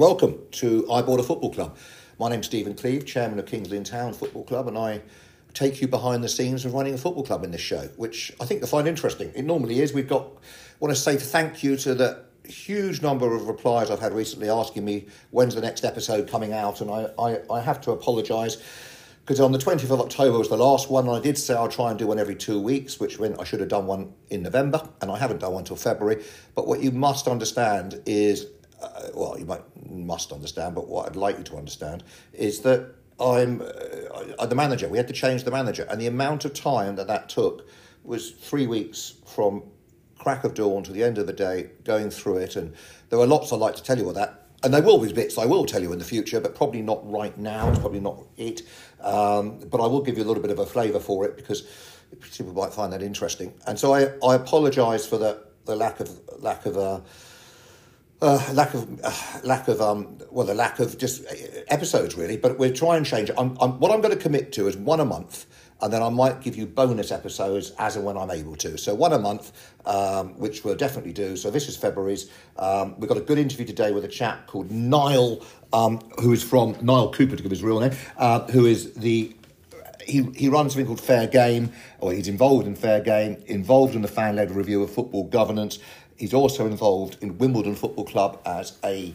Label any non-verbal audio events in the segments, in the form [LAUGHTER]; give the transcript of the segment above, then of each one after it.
Welcome to I Bought a Football Club. My name's Stephen Cleeve, chairman of Kings Lynn Town Football Club, and I take you behind the scenes of running a football club in this show, which I think you'll find interesting. It normally is. We've got I want to say thank you to the huge number of replies I've had recently asking me when's the next episode coming out, and I, I, I have to apologise because on the 20th of October was the last one, and I did say I'll try and do one every two weeks, which meant I should have done one in November, and I haven't done one until February. But what you must understand is, uh, well, you might must understand, but what I'd like you to understand is that I'm uh, the manager. We had to change the manager, and the amount of time that that took was three weeks from crack of dawn to the end of the day, going through it. And there are lots I'd like to tell you about that. And there will be bits I will tell you in the future, but probably not right now. It's probably not it. Um, but I will give you a little bit of a flavour for it because people might find that interesting. And so I, I apologise for the, the lack of lack of uh, uh, lack of uh, lack of um, well the lack of just episodes really. But we're trying to change it. I'm, I'm, what I'm going to commit to is one a month and then I might give you bonus episodes as and when I'm able to. So one a month, um, which we'll definitely do. So this is February's. Um, we've got a good interview today with a chap called Niall, um, who is from Niall Couper to give his real name, uh, who is the he, he runs something called Fair Game, or he's involved in Fair Game, involved in the fan led review of football governance. He's also involved in Wimbledon Football Club as a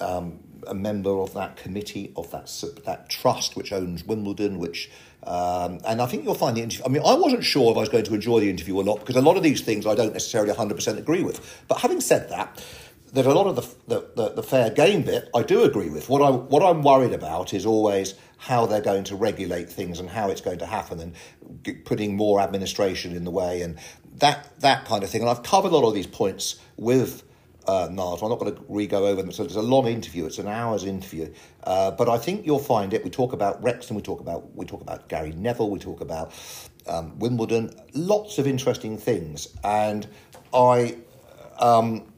um, a member of that committee of that that trust which owns Wimbledon, which um, and I think you'll find the interview. I mean, I wasn't sure if I was going to enjoy the interview or not because a lot of these things I don't necessarily 100% agree with. But having said that, there's a lot of the, the, the, the, fair game bit I do agree with. What, I, what I'm worried about is always how they're going to regulate things and how it's going to happen and putting more administration in the way and that, that kind of thing. And I've covered a lot of these points with uh. I'm not going to re go over them. So it's a long interview. It's an hour's interview, uh, but I think you'll find it. We talk about Wrexham. We talk about we talk about Gary Neville. We talk about um, Wimbledon. Lots of interesting things, and I. Um,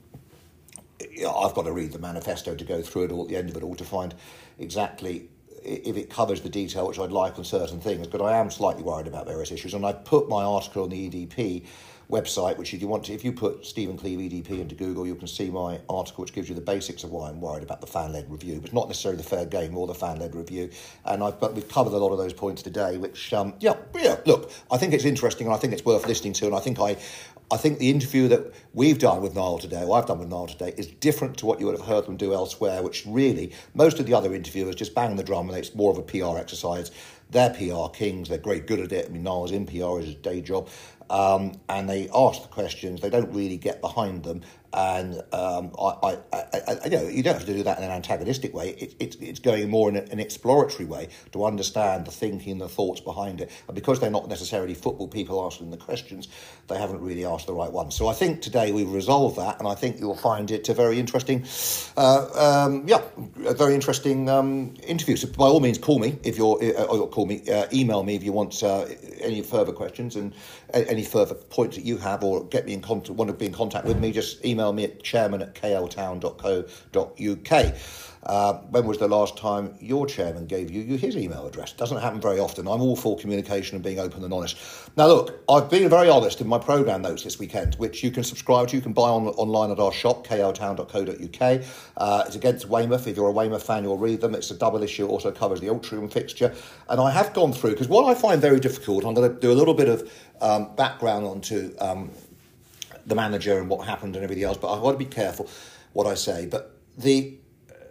I've got to read the manifesto to go through it all at the end of it all to find exactly if it covers the detail which I'd like on certain things. But I am slightly worried about various issues, and I put my article on the EDP website, which if you want to, if you put Stephen Cleeve EDP into Google, you can see my article, which gives you the basics of why I'm worried about the fan-led review, but not necessarily the fair game or the fan-led review. And I've, but we've covered a lot of those points today, which, um, yeah, yeah, look, I think it's interesting and I think it's worth listening to. And I think I, I think the interview that we've done with Niall today, or I've done with Niall today, is different to what you would have heard them do elsewhere, which really, most of the other interviewers just bang the drum and it's more of a PR exercise. They're PR kings, they're great good at it. I mean, Niall's in PR is his day job um, and they ask the questions. They don't really get behind them, and um, I, I, I, you know, you don't have to do that in an antagonistic way. It, it, it's going more in an exploratory way to understand the thinking and the thoughts behind it. And because they're not necessarily football people asking the questions, they haven't really asked the right ones. So I think today we've resolved that, and I think you'll find it a very interesting, uh, um, yeah, a very interesting um, interview. So by all means, call me if you're, uh, or call me, uh, email me if you want uh, any further questions and any further points that you have, or get me in contact, want to be in contact with me. Just email me at chairman at kltown.co.uk. Uh, when was the last time your chairman gave you his email address? Doesn't happen very often. I'm all for communication and being open and honest. Now, look, I've been very honest in my programme notes this weekend, which you can subscribe to. You can buy on, online at our shop, kltown.co.uk. Uh, it's against Weymouth. If you're a Weymouth fan, you'll read them. It's a double issue, also covers the Altrincham fixture. And I have gone through, because what I find very difficult, I'm going to do a little bit of um, background onto um, the manager and what happened and everything else. But I want to be careful what I say. But the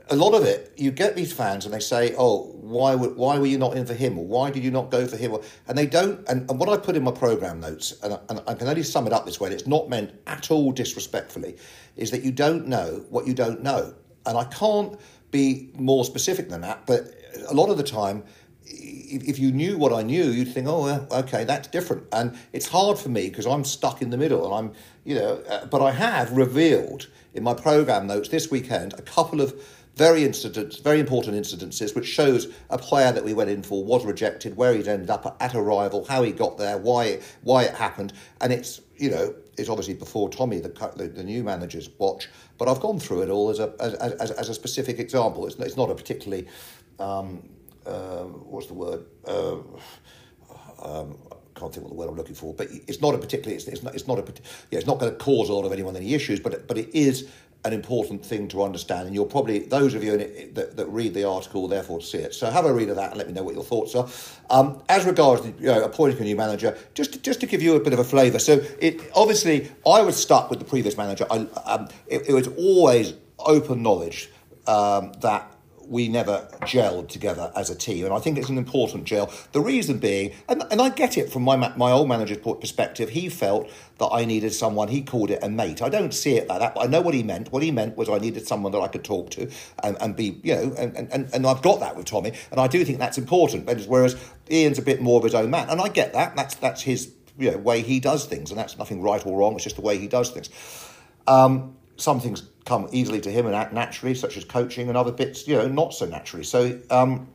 a lot of it, you get these fans and they say, "Oh, why were, why were you not in for him? Or why did you not go for him?" And they don't. And, and what I put in my program notes, and, and I can only sum it up this way, and it's not meant at all disrespectfully, is that you don't know what you don't know. And I can't be more specific than that. But a lot of the time, if, if you knew what I knew, you'd think, oh, okay, that's different. And it's hard for me because I'm stuck in the middle, and I'm, you know, uh, but I have revealed in my program notes this weekend a couple of very incidents, very important incidences, which shows a player that we went in for was rejected, where he'd ended up at arrival, how he got there, why why it happened, and it's you know it's obviously before Tommy, the the, the new manager's watch, but I've gone through it all as a as, as, as a specific example. It's, it's not a particularly um, um, what's the word? Uh, um, I can't think what the word I'm looking for, but it's not a particularly. It's, it's not. It's not a. Yeah, it's not going to cause a lot of anyone any issues, but but it is an important thing to understand, and you'll probably those of you it, that, that, read the article therefore see it. So have a read of that and let me know what your thoughts are. Um, as regards you know, appointing a new manager, just to, just to give you a bit of a flavour. So it obviously I was stuck with the previous manager. I, um, it, it was always open knowledge um, that we never gelled together as a team. And I think it's an important gel. The reason being, and, and I get it from my, my old manager's perspective, he felt that I needed someone, he called it a mate. I don't see it like that, but I know what he meant. What he meant was I needed someone that I could talk to and, and be, you know, and, and, and I've got that with Tommy. And I do think that's important. Whereas Ian's a bit more of his own man. And I get that. That's, that's his you know, way he does things. And that's nothing right or wrong. It's just the way he does things. Um, some things come easily to him and act naturally, such as coaching, and other bits, you know, not so naturally. So um,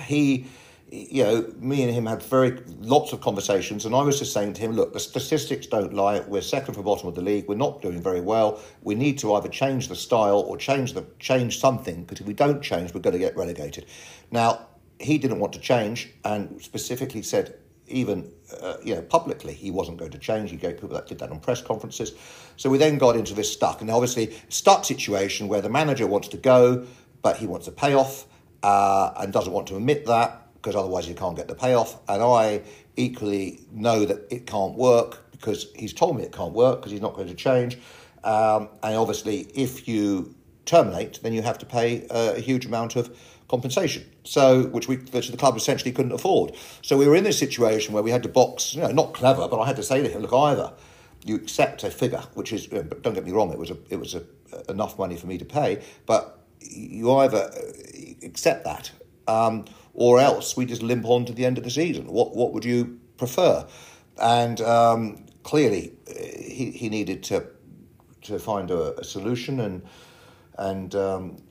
he, you know, me and him had very lots of conversations, and I was just saying to him, look, the statistics don't lie. We're second from bottom of the league. We're not doing very well. We need to either change the style or change the change something because if we don't change, we're going to get relegated. Now he didn't want to change, and specifically said even uh, you know publicly he wasn't going to change. He gave people that did that on press conferences. So we then got into this stuck, and obviously stuck situation where the manager wants to go, but he wants a payoff uh, and doesn't want to admit that because otherwise he can't get the payoff. And I equally know that it can't work because he's told me it can't work because he's not going to change. Um, and obviously, if you terminate, then you have to pay a huge amount of compensation. So, which we, which the club essentially couldn't afford. So we were in this situation where we had to box, you know, not clever, but I had to say to him, look, either you accept a figure, which is, don't get me wrong, it was a, it was a, enough money for me to pay, but you either accept that, um, or else we just limp on to the end of the season. What, what would you prefer? And um, clearly, he, he needed to to find a, a solution and and um,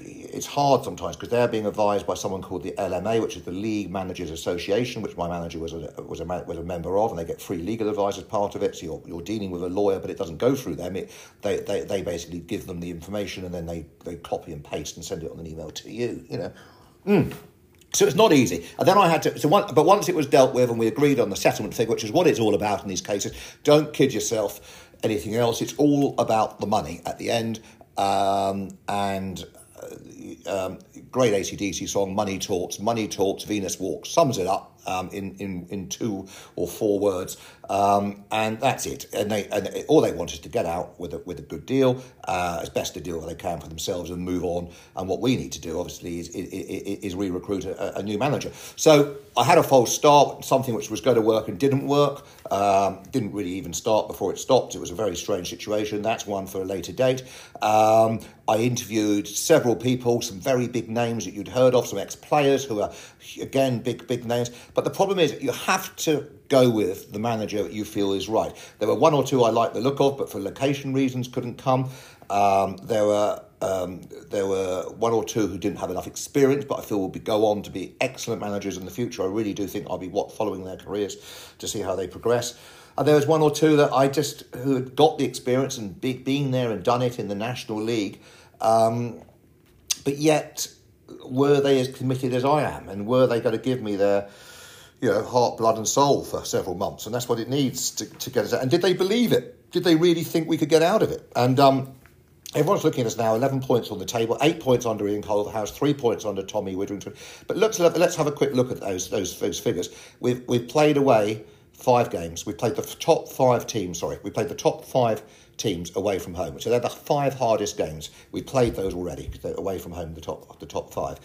it's hard sometimes because they're being advised by someone called the LMA, which is the League Managers Association, which my manager was a, was a, was a member of, and they get free legal advice as part of it. So you're, you're dealing with a lawyer, but it doesn't go through them. It, they, they, they basically give them the information and then they, they copy and paste and send it on an email to you, you know. Mm. So it's not easy. And then I had to, so one, but once it was dealt with and we agreed on the settlement figure, which is what it's all about in these cases, don't kid yourself anything else. It's all about the money at the end. Um, and um, great ACDC song, Money Talks, Money Talks, Venus Walks, sums it up um, in, in, in two or four words. Um, and that's it. And they and all they want is to get out with a, with a good deal, uh, as best a deal they can for themselves, and move on. And what we need to do, obviously, is is, is re-recruit a, a, new manager. So I had a false start, something which was going to work and didn't work. Um, didn't really even start before it stopped. It was a very strange situation. That's one for a later date. Um, I interviewed several people, some very big names that you'd heard of, some ex-players who are again big big names. But the problem is, you have to go with the manager you feel is right. There were one or two I liked the look of, but for location reasons couldn't come. Um, there were um, there were one or two who didn't have enough experience, but I feel will be, go on to be excellent managers in the future. I really do think I'll be what following their careers to see how they progress. And there was one or two that I just who had got the experience and be, been there and done it in the National League, um, but yet were they as committed as I am, and were they going to give me their you know, heart, blood, and soul for several months, and that's what it needs to, to get us out. And did they believe it? Did they really think we could get out of it? And um, everyone's looking at us now. Eleven points on the table, eight points under Ian Culverhouse, three points under Tommy Widdrington. But let's let's have a quick look at those those those figures. We've we've played away five games. We played the top five teams. Sorry, we played the top five teams away from home. So they're the five hardest games. We played those already away from home. The top the top five.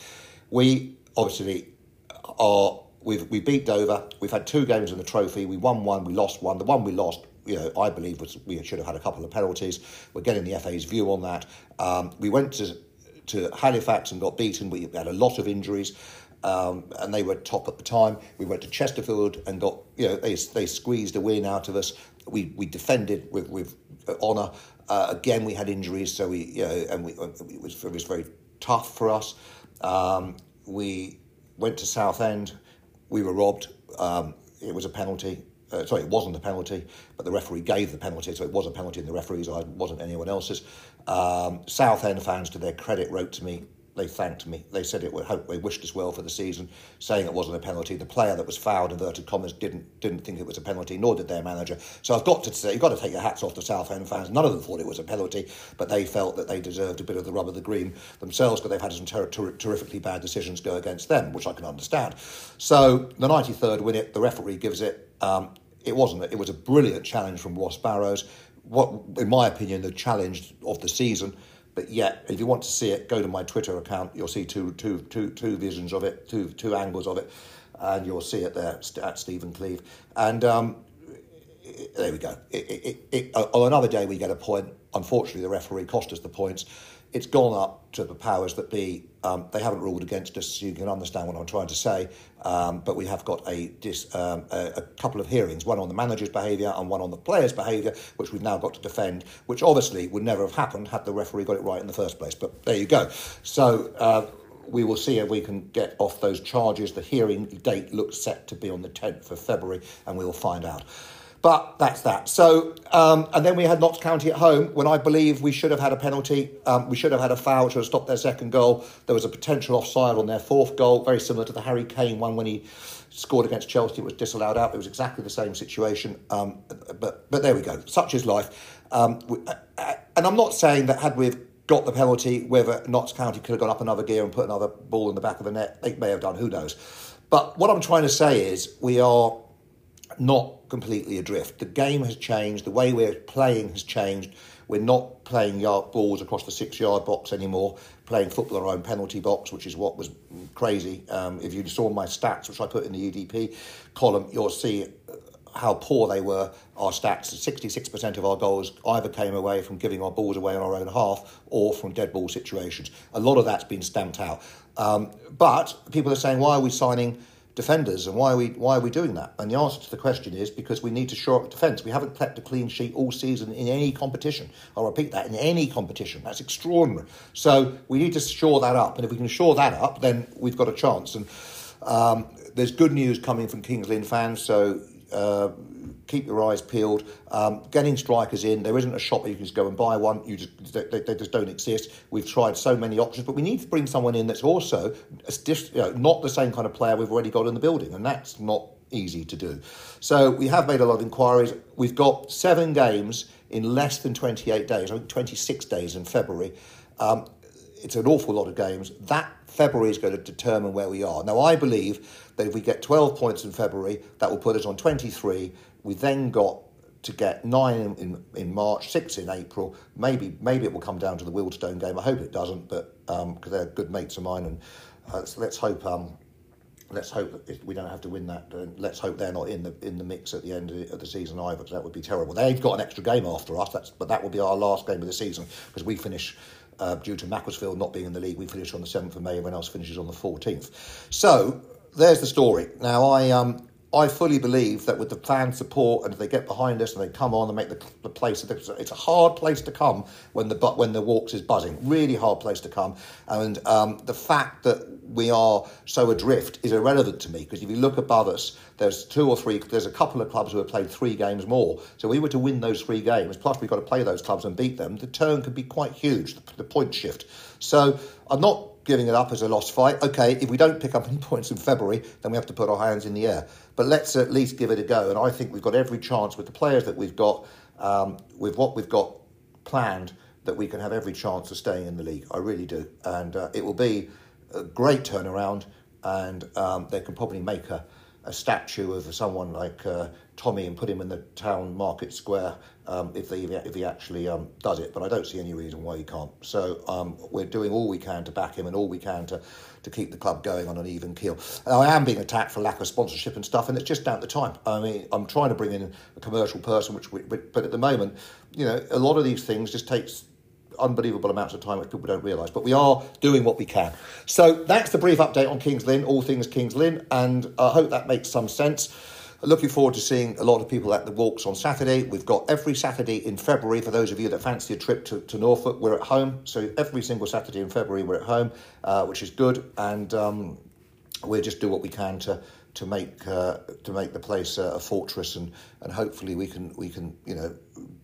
We obviously are We've, we beat Dover. We've had two games in the trophy. We won one, we lost one. The one we lost, you know, I believe was we should have had a couple of penalties. We're getting the FA's view on that. Um, we went to to Halifax and got beaten. We had a lot of injuries. Um, and they were top at the time. We went to Chesterfield and got, you know, they, they squeezed a win out of us. We we defended with with honour. Uh, again, we had injuries, so we, you know, and we, it was it was very tough for us. Um, we went to Southend we were robbed. Um, it was a penalty. Uh, sorry, it wasn't a penalty, but the referee gave the penalty, so it was a penalty in the referee's eye, wasn't anyone else's. Um, Southend fans, to their credit, wrote to me they thanked me. They said it would hope they wished us well for the season, saying it wasn't a penalty. The player that was fouled, inverted commas, didn't didn't think it was a penalty, nor did their manager. So I've got to say, you've got to take your hats off to Southend fans. None of them thought it was a penalty, but they felt that they deserved a bit of the rub of the green themselves because they've had some ter- ter- terrifically bad decisions go against them, which I can understand. So the 93rd win it, the referee gives it. Um, it wasn't. It was a brilliant challenge from Ross Barrows. What, in my opinion, the challenge of the season. But yet, if you want to see it, go to my Twitter account. You'll see two, two, two, two visions of it, two, two angles of it, and you'll see it there at Stephen Cleeve. And um, there we go. It, it, it, on another day, we get a point. Unfortunately, the referee cost us the points. It's gone up to the powers that be. Um, they haven't ruled against us, so you can understand what I'm trying to say. Um, but we have got a, dis, um, a, a, couple of hearings, one on the manager's behaviour and one on the player's behaviour, which we've now got to defend, which obviously would never have happened had the referee got it right in the first place. But there you go. So uh, we will see if we can get off those charges. The hearing date looks set to be on the 10th of February, and we will find out. But that's that. So, um, and then we had Notts County at home when I believe we should have had a penalty. Um, we should have had a foul to have stopped their second goal. There was a potential offside on their fourth goal, very similar to the Harry Kane one when he scored against Chelsea. It was disallowed out. It was exactly the same situation. Um, but but there we go. Such is life. Um, uh, uh, and I'm not saying that had we got the penalty, whether Notts County could have gone up another gear and put another ball in the back of the net, they may have done. Who knows? But what I'm trying to say is we are not completely adrift. The game has changed. The way we're playing has changed. We're not playing yard balls across the six yard box anymore, playing football in our own penalty box, which is what was crazy. Um, if you saw my stats, which I put in the EDP column, you'll see how poor they were. Our stats 66% of our goals either came away from giving our balls away in our own half or from dead ball situations. A lot of that's been stamped out. Um, but people are saying, why are we signing? Defenders, and why are we why are we doing that? And the answer to the question is because we need to shore up defence. We haven't kept a clean sheet all season in any competition. I'll repeat that in any competition. That's extraordinary. So we need to shore that up, and if we can shore that up, then we've got a chance. And um, there's good news coming from Kings Lynn fans. So. Uh, keep your eyes peeled. Um, getting strikers in, there isn't a shop where you can just go and buy one. You just they, they, just don't exist. We've tried so many options, but we need to bring someone in that's also you know, not the same kind of player we've already got in the building, and that's not easy to do. So we have made a lot of inquiries. We've got seven games in less than 28 days. I think 26 days in February. Um, it's an awful lot of games. That February is going to determine where we are. Now, I believe that if we get 12 points in February, that will put us on 23. We then got to get nine in, in, March, six in April. Maybe maybe it will come down to the Wealdstone game. I hope it doesn't, but because um, they're good mates of mine, and uh, so let's hope um, let's hope that we don't have to win that. Let's hope they're not in the in the mix at the end of the season either, because that would be terrible. They've got an extra game after us, that's, but that will be our last game of the season because we finish. Uh, due to Macclesfield not being in the league, we finish on the 7th of May, everyone else finishes on the 14th. So, there's the story. Now, I um, I fully believe that with the fan support and they get behind us and they come on and make the, the place, it's a hard place to come when the when the walks is buzzing. Really hard place to come, and um, the fact that we are so adrift is irrelevant to me because if you look above us, there's two or three, there's a couple of clubs who have played three games more. So we were to win those three games, plus we've got to play those clubs and beat them. The turn could be quite huge, the, the point shift. So I'm not giving it up as a lost fight. Okay, if we don't pick up any [LAUGHS] points in February, then we have to put our hands in the air. But let's at least give it a go. And I think we've got every chance with the players that we've got, um, with what we've got planned, that we can have every chance of staying in the league. I really do. And uh, it will be a great turnaround, and um, they can probably make a, a statue of someone like uh, Tommy and put him in the town market square um, if, they, if he actually um, does it. But I don't see any reason why he can't. So um, we're doing all we can to back him and all we can to, to keep the club going on an even keel. I am being attacked for lack of sponsorship and stuff, and it's just down to time. I mean, I'm trying to bring in a commercial person, which we, but at the moment, you know, a lot of these things just takes unbelievable amounts of time which people don't realise. But we are doing what we can. So that's the brief update on Kings Lynn, all things Kings Lynn, and I hope that makes some sense. Looking forward to seeing a lot of people at the walks on Saturday. We've got every Saturday in February for those of you that fancy a trip to, to Norfolk. We're at home, so every single Saturday in February we're at home, uh, which is good, and um, we'll just do what we can to to make uh, to make the place a fortress, and and hopefully we can we can you know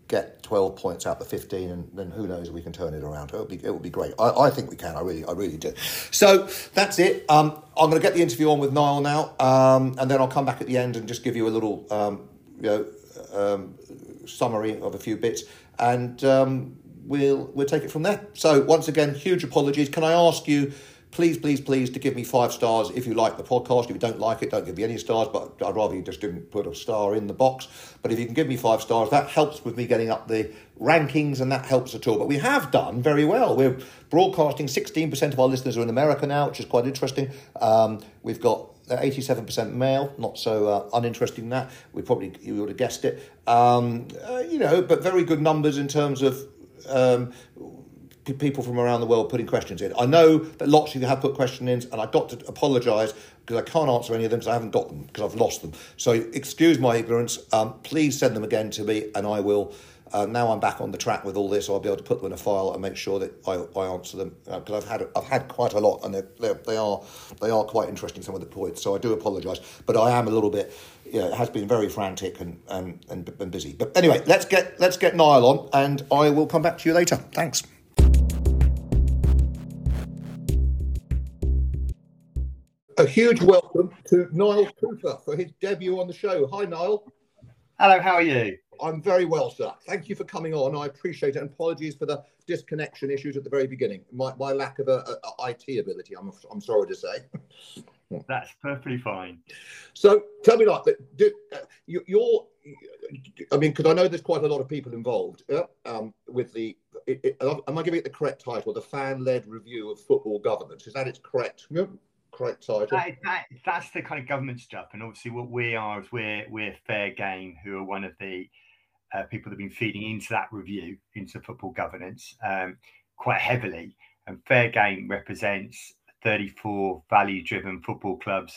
get 12 points out the 15 and then who knows we can turn it around. It would be, it would be great. I, I think we can. I really I really do. So that's it. Um, I'm going to get the interview on with Niall now um, and then I'll come back at the end and just give you a little um, you know um, summary of a few bits and um, we'll we'll take it from there. So once again huge apologies. Can I ask you please, please, please to give me five stars if you like the podcast. If you don't like it, don't give me any stars, but I'd rather you just didn't put a star in the box. But if you can give me five stars, that helps with me getting up the rankings and that helps at all. But we have done very well. We're broadcasting 16% of our listeners are in America now, which is quite interesting. Um, we've got 87% male, not so uh, uninteresting that. We probably, you would have guessed it. Um, uh, you know, but very good numbers in terms of um, people from around the world putting questions in. I know that lots of you have put questions in, and I've got to apologise because I can't answer any of them because I haven't got them because I've lost them. So excuse my ignorance. Um, please send them again to me, and I will. Uh, now I'm back on the track with all this, I'll be able to put them in a file and make sure that I, I answer them because uh, I've had I've had quite a lot, and they're, they're, they are they are quite interesting some of the points. So I do apologise, but I am a little bit. Know, it has been very frantic and, and, and, and busy. But anyway, let's get let's get Niall on, and I will come back to you later. Thanks. A huge welcome to Niall Couper for his debut on the show. Hi, Niall. Hello, how are you? I'm very well, sir. Thank you for coming on. I appreciate it. And apologies for the disconnection issues at the very beginning. My, my lack of a, a, a IT ability, I'm, I'm sorry to say. That's perfectly fine. So tell me, like, do, uh, you, you're, I mean, because I know there's quite a lot of people involved uh, um, with the. It, it, am I giving it the correct title? The fan-led review of football governance. Is that its correct? Correct title. That, that, that's the kind of government stuff, and obviously what we are is we're we're Fair Game, who are one of the uh, people that have been feeding into that review into football governance um, quite heavily. And Fair Game represents 34 value-driven football clubs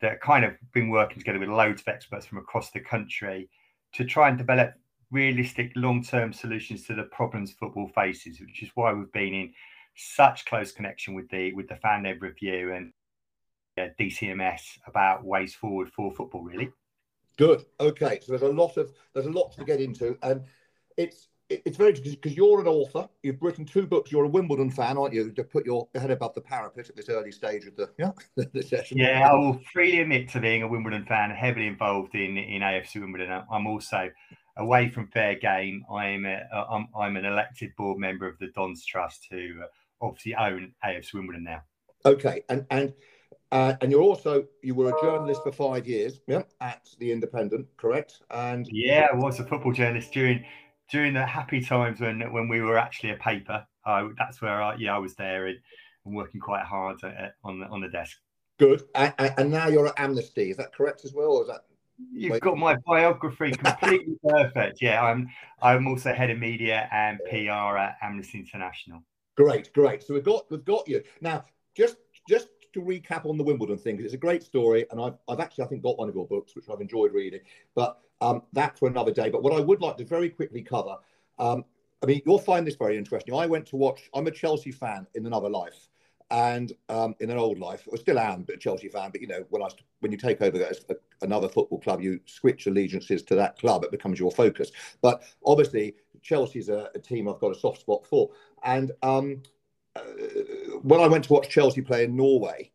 that kind of been working together with loads of experts from across the country to try and develop realistic long-term solutions to the problems football faces, which is why we've been in such close connection with the with the fan-led review and DCMS about ways forward for football. Really good. Okay, so there's a lot of there's a lot to get into, and it's it's very because you're an author. You've written two books. You're a Wimbledon fan, aren't you? To put your head above the parapet at this early stage of the yeah [LAUGHS] the session. Yeah, I will freely admit to being a Wimbledon fan, heavily involved in in AFC Wimbledon. I'm also away from fair game. I'm a, I'm, I'm an elected board member of the Dons Trust, who uh, obviously own AFC Wimbledon now. Okay, and and uh, and you're also you were a journalist for five years, yeah, at the Independent, correct? And yeah, I was a football journalist during during the happy times when when we were actually a paper. Uh, that's where I yeah I was there and, and working quite hard at, on the on the desk. Good. And, and, now you're at Amnesty. Is that correct as well, or is that? You've got my biography completely perfect. Yeah, I'm I'm also head of media and PR at Amnesty International. Great, great. So we've got we've got you now. Just just to recap on the Wimbledon thing because it's a great story, and I've, I've actually I think got one of your books which I've enjoyed reading. But um, that's for another day. But what I would like to very quickly cover, um, I mean, you'll find this very interesting. I went to watch. I'm a Chelsea fan in another life, and um, in an old life, I still am a Chelsea fan. But you know, when I when you take over a, another football club, you switch allegiances to that club. It becomes your focus. But obviously, Chelsea's a, a team I've got a soft spot for, and um, uh, when I went to watch Chelsea play in Norway,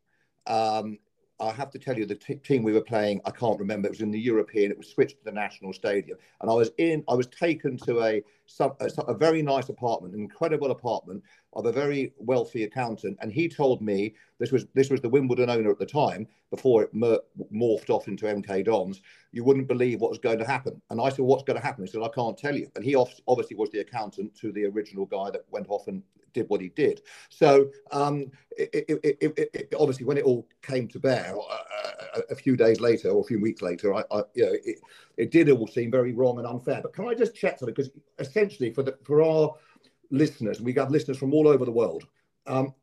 um, I have to tell you, the t- team we were playing, I can't remember. It was in the European. It was switched to the national stadium, and I was in. I was taken to a some, a, a, very nice apartment, an incredible apartment of a very wealthy accountant, and he told me this was this was the Wimbledon owner at the time before it mer- morphed off into MK Dons. You wouldn't believe what was going to happen, and I said, "What's going to happen?" He said, "I can't tell you." And he obviously was the accountant to the original guy that went off and did what he did. So um, it, it, it, obviously, when it all came to bear uh, a, a, few days later or a few weeks later, I, I you know, it, did all seem very wrong and unfair. But can I just check something? Because essentially, for the for our listeners, we have listeners from all over the world. Um,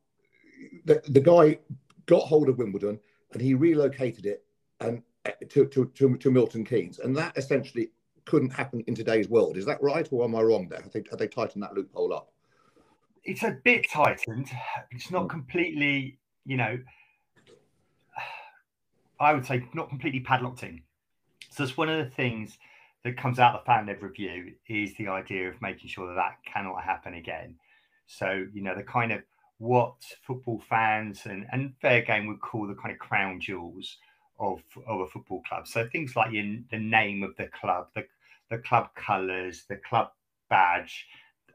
the, the guy got hold of Wimbledon and he relocated it and uh, to, to, to, to Milton Keynes, and that essentially couldn't happen in today's world. Is that right, or am I wrong there? Have they, have they tightened that loophole up? it's a bit tightened. It's not completely, you know, I would say not completely padlocked in. So it's one of the things that comes out of the fan led review is the idea of making sure that that cannot happen again. So, you know, the kind of what football fans and, and fair game would call the kind of crown jewels of, of a football club. So things like in the name of the club, the, the club colours, the club badge,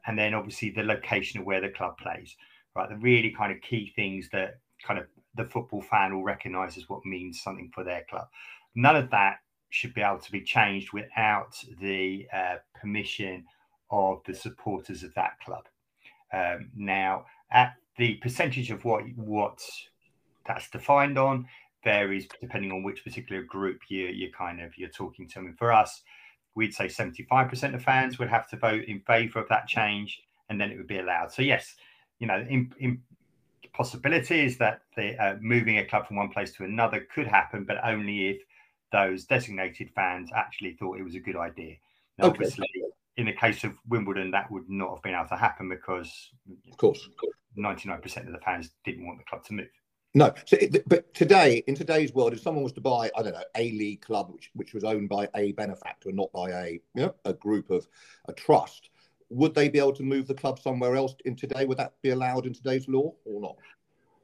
and then obviously the location of where the club plays, right? The really kind of key things that kind of the football fan will recognise as what means something for their club. None of that should be able to be changed without the uh, permission of the supporters of that club. Um, now, at the percentage of what what that's defined on varies depending on which particular group you you kind of you're talking to. I mean, for us, we'd say 75% of fans would have to vote in favour of that change, and then it would be allowed. So yes, you know, in, in possibility is that the uh, moving a club from one place to another could happen, but only if those designated fans actually thought it was a good idea. Now, okay. Obviously, in the case of Wimbledon, that would not have been able to happen because, of course, ninety-nine percent of the fans didn't want the club to move. No, so it, but today, in today's world, if someone was to buy, I don't know, a league club which which was owned by a benefactor, not by a you know a group of a trust, would they be able to move the club somewhere else in today? Would that be allowed in today's law or not?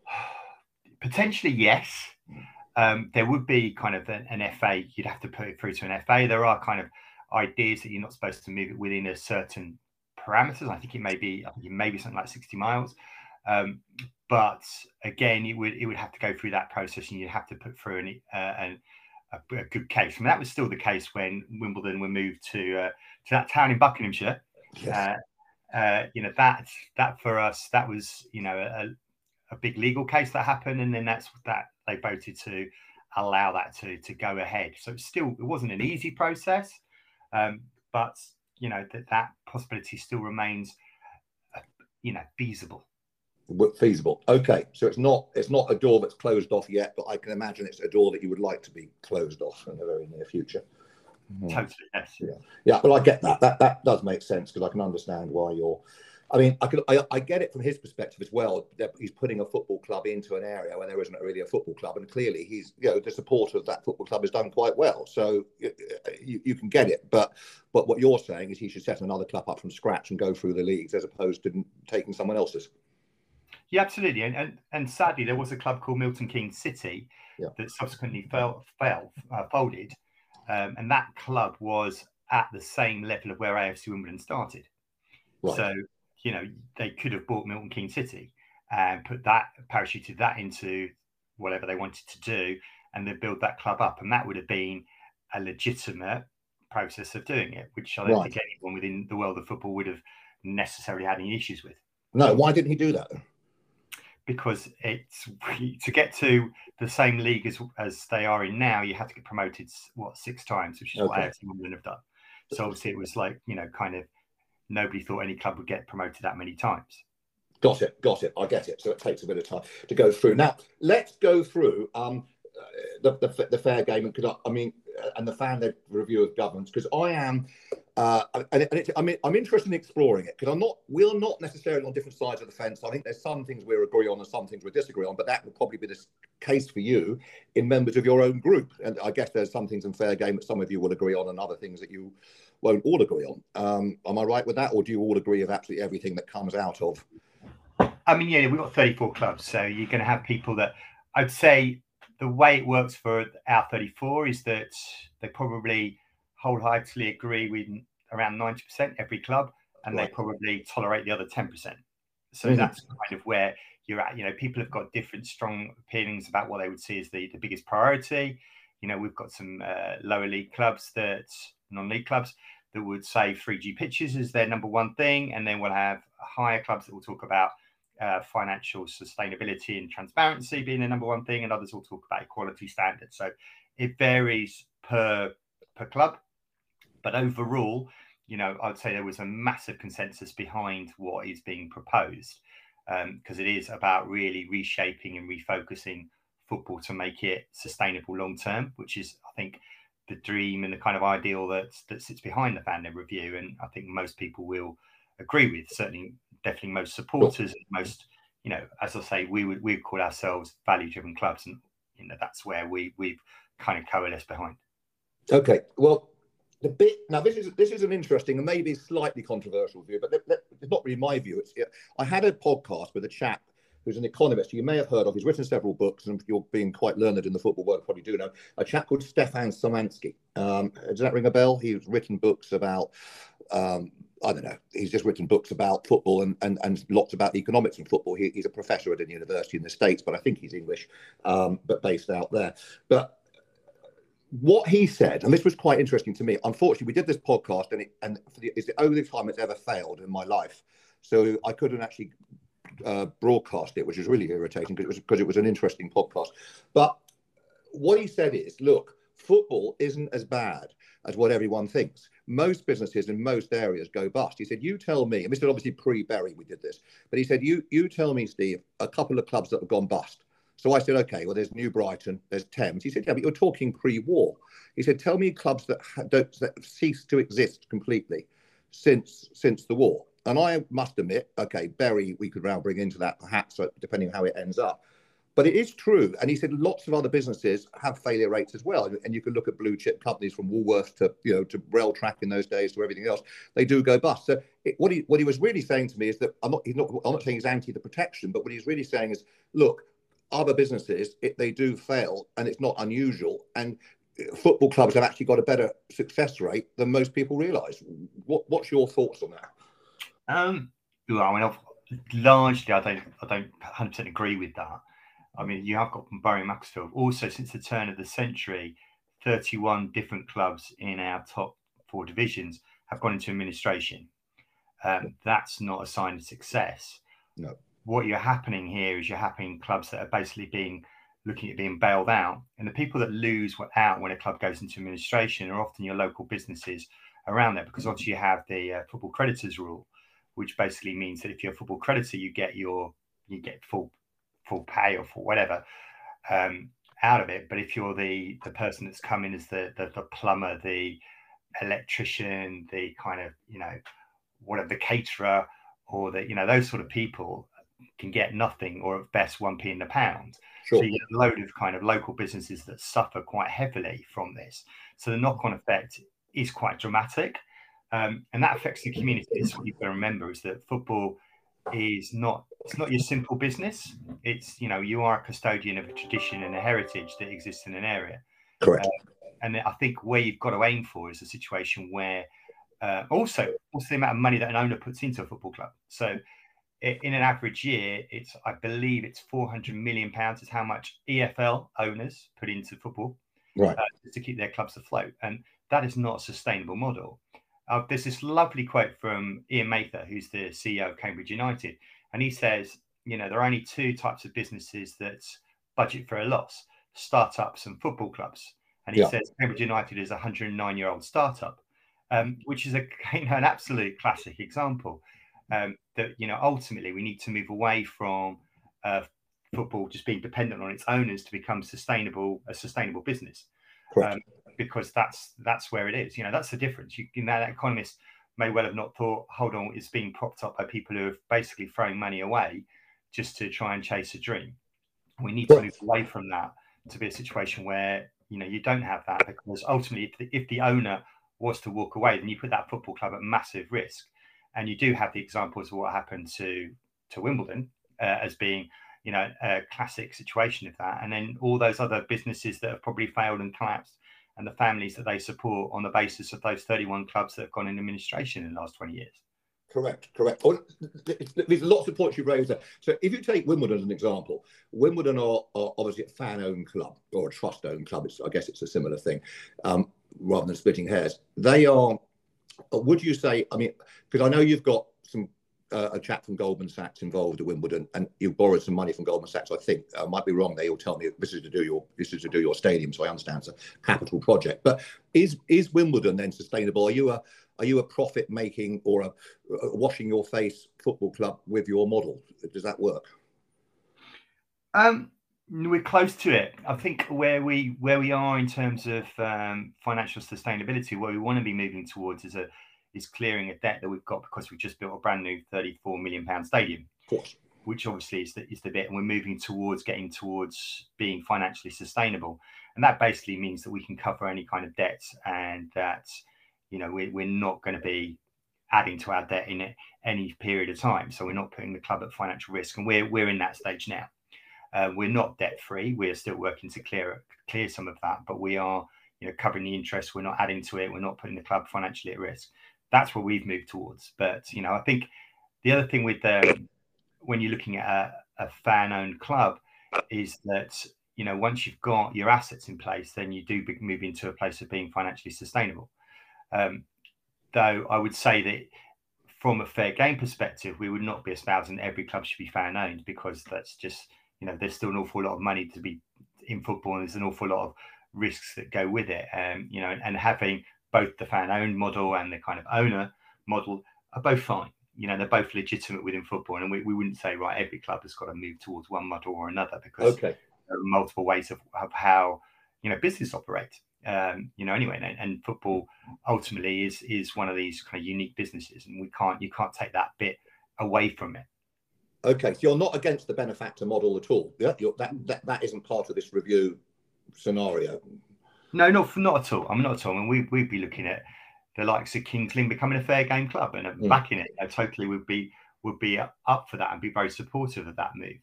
[SIGHS] Potentially, yes. Um, there would be kind of an, an, FA. You'd have to put it through to an FA. There are kind of ideas that you're not supposed to move it within a certain parameters. I think it may be, I think it may be something like 60 miles. Um, but again, it would it would have to go through that process, and you'd have to put through an, uh, an a, a, good case. I mean, that was still the case when Wimbledon were moved to uh, to that town in Buckinghamshire. Yes. Uh, uh, you know that that for us that was you know a, a big legal case that happened, and then that's that they voted to allow that to to go ahead. So it still it wasn't an easy process, um, but you know that that possibility still remains, uh, you know, feasible. Feasible. Okay, so it's not it's not a door that's closed off yet, but I can imagine it's a door that you would like to be closed off in the very near future. Totally, yes. Yeah, yeah, but I get that. That that does make sense because I can understand why you're I mean, I, could, I, I, get it from his perspective as well. That he's putting a football club into an area where there isn't really a football club, and clearly he's, you know, the supporter of that football club has done quite well. So you, you can get it, but but what you're saying is he should set another club up from scratch and go through the leagues as opposed to taking someone else's. Yeah, absolutely. And and, and sadly, there was a club called Milton Keynes City yeah. that subsequently fell, fell uh, folded, um, and that club was at the same level of where AFC Wimbledon started. Right. So you know, they could have bought Milton Keynes City and put that parachuted that into whatever they wanted to do, and then build that club up, and that would have been a legitimate process of doing it, which I don't right. think anyone within the world of football would have necessarily had any issues with. No, why didn't he do that? Because it's [LAUGHS] to get to the same league as as they are in now, you have to get promoted what six times, which is okay. what AFC Wimbledon have done. So obviously, it was like you know, kind of nobody thought any club would get promoted that many times. Got it, got it. I get it. So it takes a bit of time to go through. Now let's go through um, the, the, the fair game and because I, I mean, uh, and the fan-led review of governance because I am, uh, and, it, and it, I mean, I'm interested in exploring it because I'm not, we're not necessarily on different sides of the fence. I think there's some things we agree on and some things we disagree on, but that would probably be the case for you in members of your own group. And I guess there's some things in fair game that some of you will agree on and other things that you won't all agree on. Um, am I right with that, or do you all agree with absolutely everything that comes out of? I mean, yeah, we've got 34 clubs, so you're going to have people that I'd say the way it works for our 34 is that they probably wholeheartedly agree with around 90% every club, and right. they probably tolerate the other 10%. So mm-hmm. that's kind of where you're at. You know, people have got different strong opinions about what they would see as the, the biggest priority. You know, we've got some uh, lower league clubs that non-league clubs that would say 3G pitches is their number one thing, and then we'll have higher clubs that will talk about uh, financial sustainability and transparency being the number one thing, and others will talk about equality standards. So it varies per per club, but overall, you know, I'd say there was a massive consensus behind what is being proposed because um, it is about really reshaping and refocusing football to make it sustainable long term, which is, I think, the dream and the kind of ideal that that sits behind the fan review. And I think most people will agree with. Certainly, definitely most supporters, and most you know, as I say, we would we call ourselves value driven clubs, and you know that's where we we've kind of coalesced behind. Okay, well, the bit now this is this is an interesting and maybe slightly controversial view, but it's not really my view. It's I had a podcast with a chap who's an economist you may have heard of. He's written several books, and you're being quite learned in the football world, probably do know. A chap called Stefan Szymanski. Um, does that ring a bell? He's written books about. Um, I don't know. He's just written books about football and, and, and lots about economics and football. He, he's a professor at a university in the States, but I think he's English, um, but based out there. But what he said, and this was quite interesting to me. Unfortunately, we did this podcast, and it, and the, it's the only time it's ever failed in my life. So I couldn't actually uh, broadcast it, which is really irritating because it was because it was an interesting podcast. But what he said is, look, football isn't as bad as what everyone thinks. Most businesses in most areas go bust. He said, "You tell me," and this is obviously pre-Bury we did this, but he said, "You you tell me, Steve, a couple of clubs that have gone bust." So I said, "Okay, well, there's New Brighton, there's Thames." He said, "Yeah, but you're talking pre-war." He said, "Tell me clubs that don't that cease to exist completely since since the war." And I must admit, okay, Bury, we could now bring into that perhaps, uh, depending on how it ends up. But it is true. And he said lots of other businesses have failure rates as well. And you can look at blue chip companies from Woolworth to, you know, to Railtrack in those days to everything else. They do go bust. So it, what he what he was really saying to me is that I'm not, he's not, I'm not saying he's anti the protection, but what he's really saying is, look, other businesses, it, they do fail and it's not unusual. And football clubs have actually got a better success rate than most people realize. What, what's your thoughts on that? Um, well, I mean, largely, I don't, I don't 100 percent agree with that. I mean, you have got from Bury Macclesfield. Also, since the turn of the century, 31 different clubs in our top four divisions have gone into administration. Um, that's not a sign of success. No. What you're happening here is you're having clubs that are basically being looking at being bailed out, and the people that lose out when a club goes into administration are often your local businesses around there because obviously you have the uh, football creditors rule, which basically means that if you're a football creditor, you get your you get full full pay or for whatever um, out of it. But if you're the the person that's come in as the, the the plumber, the electrician, the kind of you know whatever the caterer or the you know those sort of people can get nothing or at best one p in the pound. Sure. So you get a load of kind of local businesses that suffer quite heavily from this. So the knock-on effect is quite dramatic. Um, and that affects the community. It's what you've got to remember is that football is not it's not your simple business. It's you know you are a custodian of a tradition and a heritage that exists in an area. Correct. Um, and I think where you've got to aim for is a situation where uh, also also the amount of money that an owner puts into a football club. So in an average year, it's I believe it's 400 million pounds is how much EFL owners put into football, right, uh, to keep their clubs afloat, and that is not a sustainable model. Uh, there's this lovely quote from Ian Mather, who's the CEO of Cambridge United, and he says, you know, there are only two types of businesses that budget for a loss: startups and football clubs. And he yeah. says Cambridge United is a 109 year old startup, um, which is a [LAUGHS] you know, an absolute classic example. Um, that you know, ultimately, we need to move away from uh, football just being dependent on its owners to become sustainable, a sustainable business. Um, because that's that's where it is. You know, that's the difference. You, you know, that economist may well have not thought, hold on, it's being propped up by people who are basically throwing money away just to try and chase a dream. We need to move away from that to be a situation where you know you don't have that because ultimately, if the, if the owner was to walk away, then you put that football club at massive risk. And you do have the examples of what happened to to Wimbledon uh, as being you know a classic situation of that, and then all those other businesses that have probably failed and collapsed and the families that they support on the basis of those 31 clubs that have gone in administration in the last 20 years. Correct, correct. Oh, there's lots of points you raised there. So if you take Wimbledon as an example, Wimbledon are, are obviously a fan-owned club or a trust-owned club. It's, I guess it's a similar thing, um, rather than splitting hairs. They are. Would you say? I mean, because I know you've got uh, a chap from Goldman Sachs involved at Wimbledon, and you borrowed some money from Goldman Sachs. I think I might be wrong. They will tell me this is to do your this is to do your stadium. So I understand it's a capital project. But is is Wimbledon then sustainable? Are you a are you a profit making or a, a washing your face football club with your model? Does that work? Um, we're close to it. I think where we where we are in terms of um, financial sustainability, where we want to be moving towards is a is clearing a debt that we've got because we've just built a brand new 34 million pound stadium. Which obviously is the, is the bit, and we're moving towards getting towards being financially sustainable. And that basically means that we can cover any kind of debts and that You know, we, we're not going to be adding to our debt in any period of time. So we're not putting the club at financial risk, and we're we're in that stage now. Uh, we're not debt free. We're still working to clear clear some of that, but we are you know covering the interest. We're not adding to it. We're not putting the club financially at risk. That's where we've moved towards. But you know, I think the other thing with um, when you're looking at a, a fan owned club is that you know once you've got your assets in place, then you do move into a place of being financially sustainable. Um, though I would say that from a fair game perspective, we would not be espousing every club should be fan owned because that's just you know there's still an awful lot of money to be in football and there's an awful lot of risks that go with it. Um, you know, and having both the fan owned model and the kind of owner model are both fine. You know, they're both legitimate within football, and we, we wouldn't say right every club has got to move towards one model or another because okay. there are multiple ways of, of how you know business operates um, you know, anyway, and, and, football ultimately is is one of these kind of unique businesses, and we can't you can't take that bit away from it. Okay, so you're not against the benefactor model at all. Yeah, you're, that that that isn't part of this review scenario. No, not not at all. I'm not at all. I mean, we we'd be looking at the likes of Kings Lynn becoming a fair game club and mm. backing it. I totally would be would be up for that and be very supportive of that move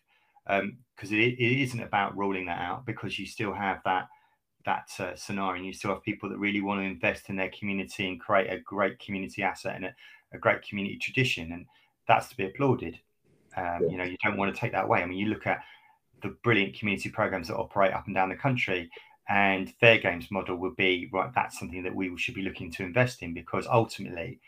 because um, it, it isn't about ruling that out because you still have that that uh, scenario. And you still have people that really want to invest in their community and create a great community asset and a, a great community tradition, and that's to be applauded. Um, yeah. You know, you don't want to take that away. I mean, you look at the brilliant community programs that operate up and down the country, and Fair Games model would be right. That's something that we should be looking to invest in because ultimately,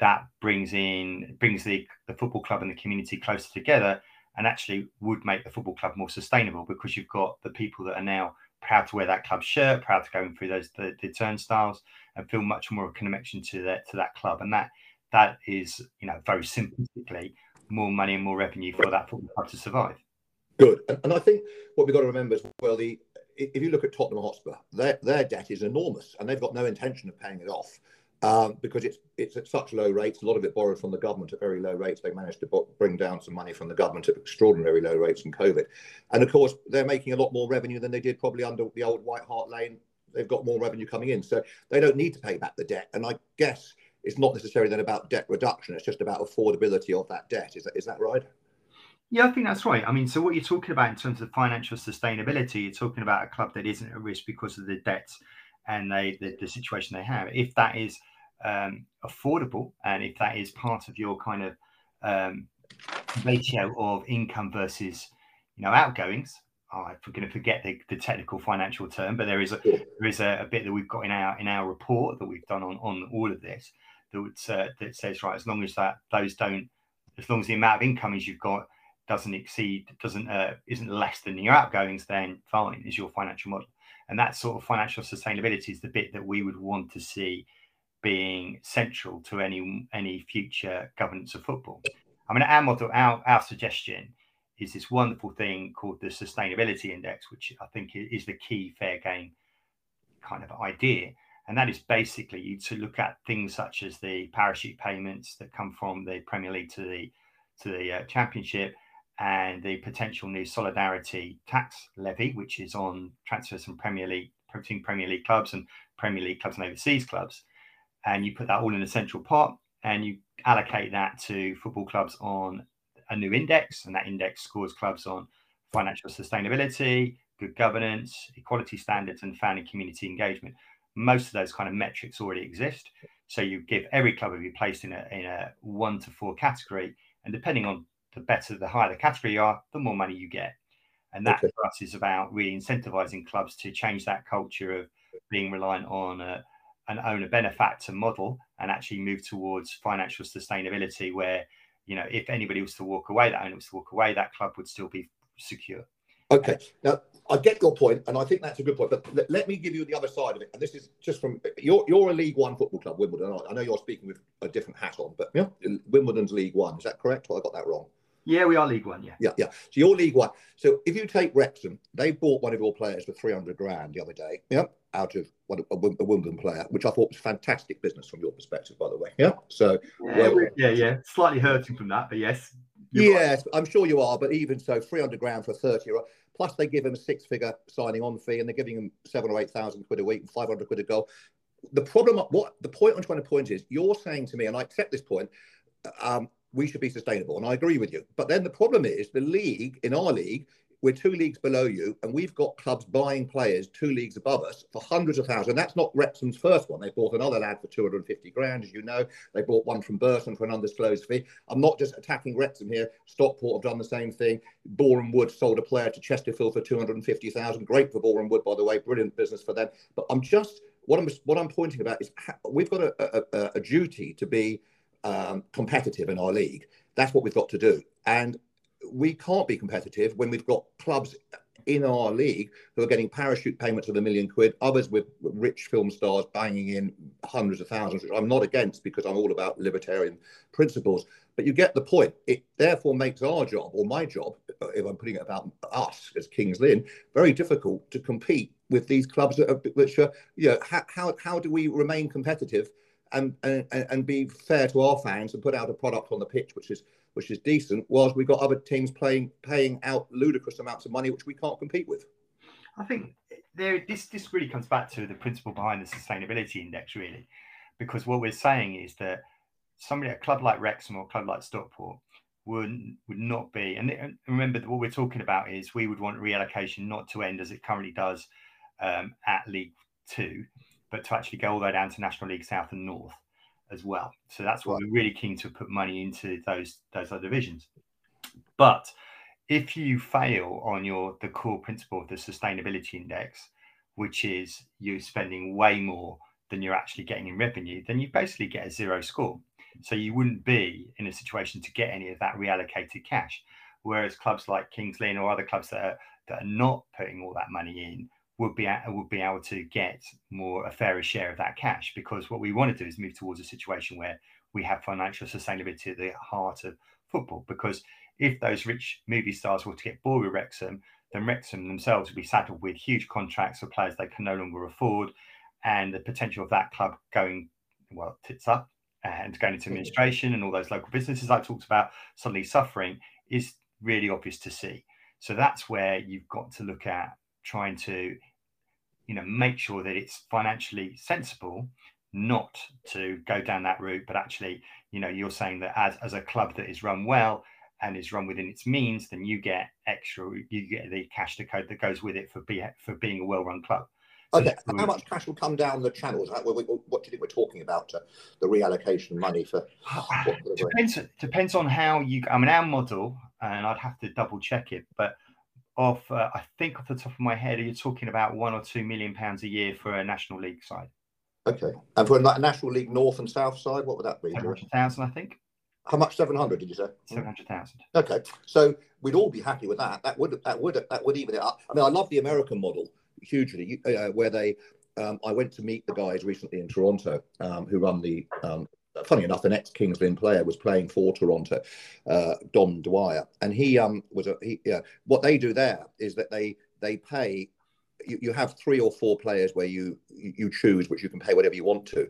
that brings in brings the the football club and the community closer together, and actually would make the football club more sustainable because you've got the people that are now proud to wear that club shirt, proud to go through those the, the turnstiles, and feel much more of a connection to that to that club. And that that is, you know, very simplistically, more money and more revenue for that football club to survive. Good, and, and I think what we've got to remember as well, the if you look at Tottenham Hotspur, their their debt is enormous, and they've got no intention of paying it off um, because it's it's at such low rates. A lot of it borrowed from the government at very low rates. They managed to bring down some money from the government at extraordinarily low rates in COVID, and of course they're making a lot more revenue than they did probably under the old White Hart Lane. They've got more revenue coming in, so they don't need to pay back the debt. And I guess it's not necessarily then about debt reduction; it's just about affordability of that debt. Is that is that right? Yeah, I think that's right. I mean, so what you're talking about in terms of financial sustainability, you're talking about a club that isn't at risk because of the debts and they the, the situation they have. If that is um, affordable, and if that is part of your kind of um, ratio of income versus you know outgoings, oh, I'm going to forget the, the, technical financial term, but there is a there is a, a, bit that we've got in our in our report that we've done on on all of this that uh, that says right as long as that those don't as long as the amount of income as you've got doesn't exceed doesn't uh, isn't less than your outgoings, then fine is your financial model, and that sort of financial sustainability is the bit that we would want to see being central to any any future governance of football. I mean, our model, our, our suggestion is this wonderful thing called the Sustainability Index, which I think is the key fair game kind of idea. And that is basically to look at things such as the parachute payments that come from the Premier League to the to the uh, Championship, and the potential new solidarity tax levy, which is on transfers from Premier League between Premier League clubs and Premier League clubs and overseas clubs and you put that all in a central pot and you allocate that to football clubs on a new index, and that index scores clubs on financial sustainability, good governance, equality standards, and fan and community engagement. Most of those kind of metrics already exist. So you give every club of you placed in a in a one to four category, and depending on the better, the higher the category you are, the more money you get. And that okay. for us is about really incentivizing clubs to change that culture of being reliant on a, an owner benefactor model and actually move towards financial sustainability where you know if anybody was to walk away that owner was to walk away that club would still be secure. Okay. Now i get your point and i think that's a good point but let, let me give you the other side of it and this is just from you're, you're a league one football club wimbledon i know you're speaking with a different hat on but yeah. Wimbledon's league one is that correct? Or i got that wrong yeah, we are League One. Yeah. Yeah, yeah. So you're League One. So if you take Wrexham, they bought one of your players for 300 grand the other day. Yeah. Out of a, a Wimbledon player, which I thought was fantastic business from your perspective, by the way. Yeah. So, yeah, well, yeah, yeah. Slightly hurting from that, but yes. Yes, right. I'm sure you are. But even so, 300 grand for 30 year old. Plus, they give him a six figure signing on fee and they're giving him seven or 8,000 quid a week and 500 quid a goal the problem, what the point I'm trying to point is, you're saying to me, and I accept this point, um, we should be sustainable, and I agree with you. But then the problem is the league in our league we're two leagues below you, and we've got clubs buying players two leagues above us for hundreds of thousands. And that's not Wrexham's first one. They bought another lad for 250 grand, as you know. They bought one from Burton for an undisclosed fee. I'm not just attacking Wrexham here. Stockport have done the same thing. Boreham Wood sold a player to Chesterfield for 250,000. Great for Boreham Wood, by the way. Brilliant business for them. But I'm just what I'm what I'm pointing about is we've got a, a, a duty to be um, competitive in our league. That's what we've got to do. And we can't be competitive when we've got clubs in our league who are getting parachute payments of a million quid, others with rich film stars banging in hundreds of thousands, which I'm not against because I'm all about libertarian principles. But you get the point. It therefore makes our job, or my job, if I'm putting it about us as Kings Lynn, very difficult to compete with these clubs that are, which are, you know, how, how, how do we remain competitive and, and, and be fair to our fans and put out a product on the pitch which is which is decent, whilst we've got other teams playing paying out ludicrous amounts of money which we can't compete with. I think there this this really comes back to the principle behind the sustainability index, really, because what we're saying is that somebody at a club like Wrexham or a club like Stockport would would not be and, and remember that what we're talking about is we would want reallocation not to end as it currently does um, at League Two, but to actually go all the way down to National League South and North as well. So that's what right. we're really keen to put money into those those other divisions. But if you fail on your the core principle of the sustainability index, which is you're spending way more than you're actually getting in revenue, then you basically get a zero score. So you wouldn't be in a situation to get any of that reallocated cash. Whereas clubs like Kings Lynn or other clubs that are, that are not putting all that money in would be would be able to get more a fairer share of that cash because what we want to do is move towards a situation where we have financial sustainability at the heart of football because if those rich movie stars were to get bored with Wrexham, then Wrexham themselves would be saddled with huge contracts for players they can no longer afford, and the potential of that club going well tits up and going into administration and all those local businesses I talked about suddenly suffering is really obvious to see. So that's where you've got to look at trying to you know make sure that it's financially sensible not to go down that route but actually you know you're saying that as, as a club that is run well and is run within its means then you get extra you get the cash to code that goes with it for be for being a well run club. So okay how much cash will come down the channels what, do you think we're talking about uh, the reallocation of money for [SIGHS] depends depends on how you i mean our model and i'd have to double check it but of, uh, I think off the top of my head, are you're talking about one or two million pounds a year for a National League side. Okay. And for a National League North and South side, what would that be? 700,000, I think. How much? 700, did you say? 700,000. Okay. So we'd all be happy with that. That would, that would, that would even it up. I mean, I love the American model hugely, uh, where they, um, I went to meet the guys recently in Toronto um, who run the um, funny enough, the ex Kings Lynn player was playing for Toronto, uh, Dom Dwyer, and he um was a he. Yeah, what they do there is that they they pay. You, you have three or four players where you you choose which you can pay whatever you want to,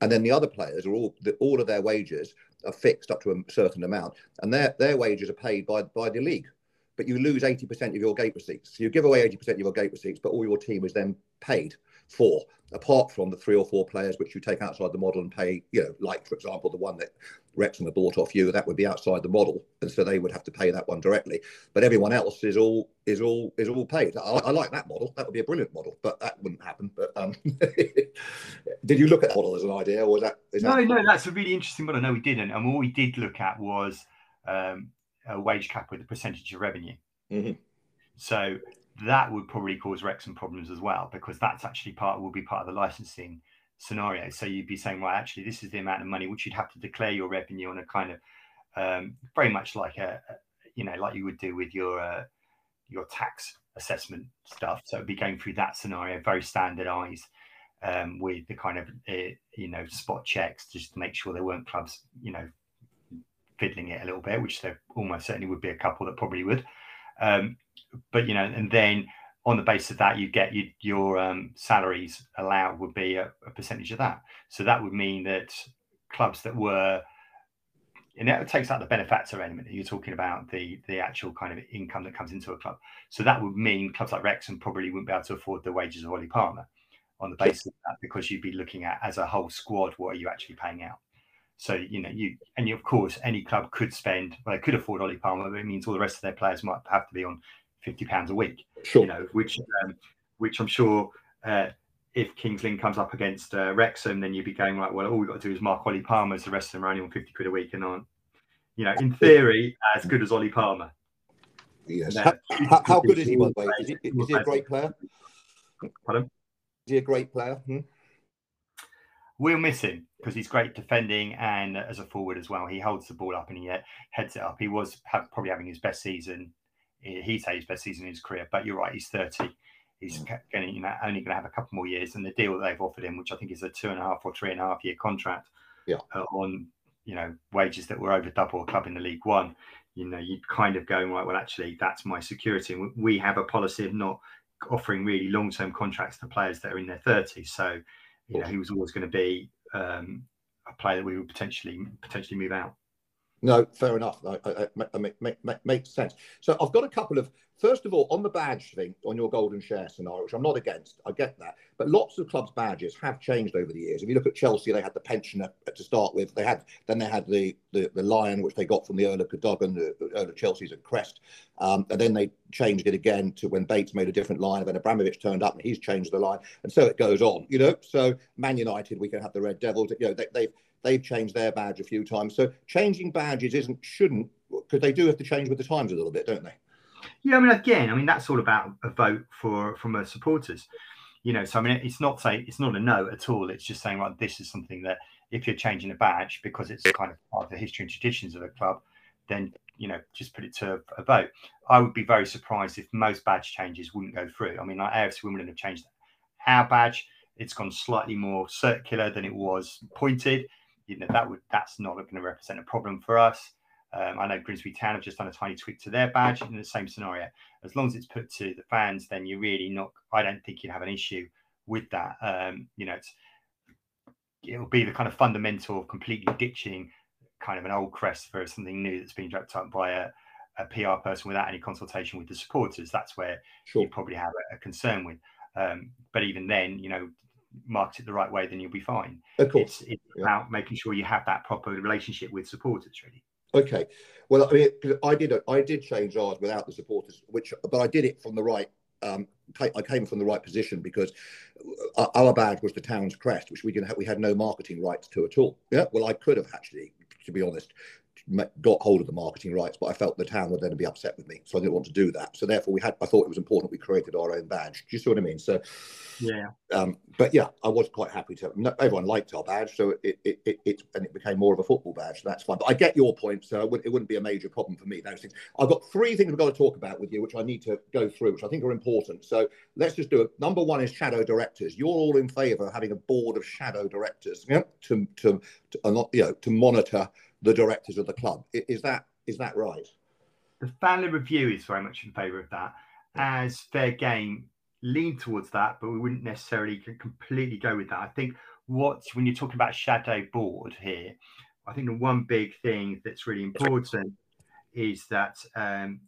and then the other players are all the, all of their wages are fixed up to a certain amount, and their their wages are paid by by the league. But you lose eighty percent of your gate receipts. So you give away eighty percent of your gate receipts, but all your team is then paid for, apart from the three or four players which you take outside the model and pay, you know, like, for example, the one that Wrexham have bought off you, that would be outside the model. And so they would have to pay that one directly. But everyone else is all is all is all paid. I, I like that model. That would be a brilliant model, but that wouldn't happen. But um, [LAUGHS] did you look at that model as an idea, or was that? Is no, that... no, that's a really interesting model. No, we didn't. And what we did look at was um, a wage cap with a percentage of revenue. Mm-hmm. So that would probably cause Rex Wrexham problems as well because that's actually part will be part of the licensing scenario. So you'd be saying, well, actually, this is the amount of money which you'd have to declare your revenue on a kind of um, very much like a, a, you know like you would do with your uh, your tax assessment stuff. So it'd be going through that scenario, very standardised. Um, with the kind of uh, you know spot checks just to make sure there weren't clubs you know fiddling it a little bit, which there almost certainly would be a couple that probably would. Um, but you know, and then on the basis of that, you get you, your um, salaries allowed would be a, a, percentage of that. So that would mean that clubs that were, and it takes out the benefactor element. You're talking about the the actual kind of income that comes into a club. So that would mean clubs like Wrexham probably wouldn't be able to afford the wages of Ollie Palmer. on the basis of that because you'd be looking at as a whole squad what are you actually paying out. So you know you and you, of course any club could spend well they could afford Ollie Palmer, but it means all the rest of their players might have to be on fifty pounds a week. Sure. You know, which um, which I'm sure uh, if Kings Lynn comes up against uh, Wrexham, then you'd be going like, Well, all we've got to do is mark Ollie Palmer, as the rest of them are only on fifty quid a week and aren't, you know, in theory, as good as Ollie Palmer. Yes. How, how, how, good is he, by the way? Is he, [LAUGHS] is he a great player? Pardon? Is he a great player? Hmm? We'll miss him because he's great defending and as a forward as well. He holds the ball up and he heads it up. He was have, probably having his best season. He's had his best season in his career, but you're right. He's 30. He's going you know, only going to have a couple more years. And the deal that they've offered him, which I think is a two and a half or three and a half year contract yeah. uh, on, you know, wages that were over double a club in the League One, you know, you'd kind of going, right, well, actually, that's my security. And we have a policy of not offering really long term contracts to players that are in their 30s. So, you know, he was always going to be um, a player that we would potentially potentially move out. No, fair enough. Makes sense. So I've got a couple of. First of all, on the badge thing, on your golden share scenario, which I'm not against, I get that. But lots of clubs' badges have changed over the years. If you look at Chelsea, they had the pensioner to start with. They had then they had the the, the lion, which they got from the Earl of Cadogan, the, the Earl of Chelsea's at Crest, um, and then they changed it again to when Bates made a different line, and then Abramovich turned up and he's changed the line, and so it goes on. You know, so Man United, we can have the Red Devils. You know, they, they've they've changed their badge a few times. So changing badges isn't shouldn't because they do have to change with the times a little bit, don't they? Yeah, I mean, again, I mean that's all about a vote for from our supporters. You know, so I mean, it's not say it's not a no at all. It's just saying, right, this is something that if you're changing a badge because it's kind of part of the history and traditions of a club, then you know, just put it to a vote. I would be very surprised if most badge changes wouldn't go through. I mean, like AFC Wimbledon have changed our badge. It's gone slightly more circular than it was pointed you know that would that's not going to represent a problem for us. Um, I know Grimsby Town have just done a tiny tweak to their badge in the same scenario. As long as it's put to the fans, then you're really not. I don't think you'd have an issue with that. Um, you know, it'll be the kind of fundamental of completely ditching kind of an old crest for something new that's been up by a, a PR person without any consultation with the supporters. That's where sure. you probably have a, a concern with. Um, but even then, you know, market it the right way, then you'll be fine. Of course, it's, it's yeah. about making sure you have that proper relationship with supporters, really. Okay, well, I mean, I did I did change ours without the supporters, which but I did it from the right. Um, I came from the right position because our badge was the town's crest, which we didn't have, we had no marketing rights to at all. Yeah, well, I could have actually, to be honest, got hold of the marketing rights, but I felt the town would then be upset with me, so I didn't want to do that. So therefore, we had. I thought it was important we created our own badge. Do you see what I mean? So, yeah. Um, but yeah, I was quite happy to. Everyone liked our badge, so it it, it it and it became more of a football badge. So that's fine. But I get your point, so it wouldn't, it wouldn't be a major problem for me. Those things. I've got three things we've got to talk about with you, which I need to go through, which I think are important. So let's just do it. Number one is shadow directors. You're all in favour of having a board of shadow directors, yeah, to to, to not, you know to monitor the directors of the club. Is that is that right? The fan led review is very much in favour of that. As fair game lean towards that, but we wouldn't necessarily completely go with that. I think what when you're talking about shadow board here, I think the one big thing that's really important is that um,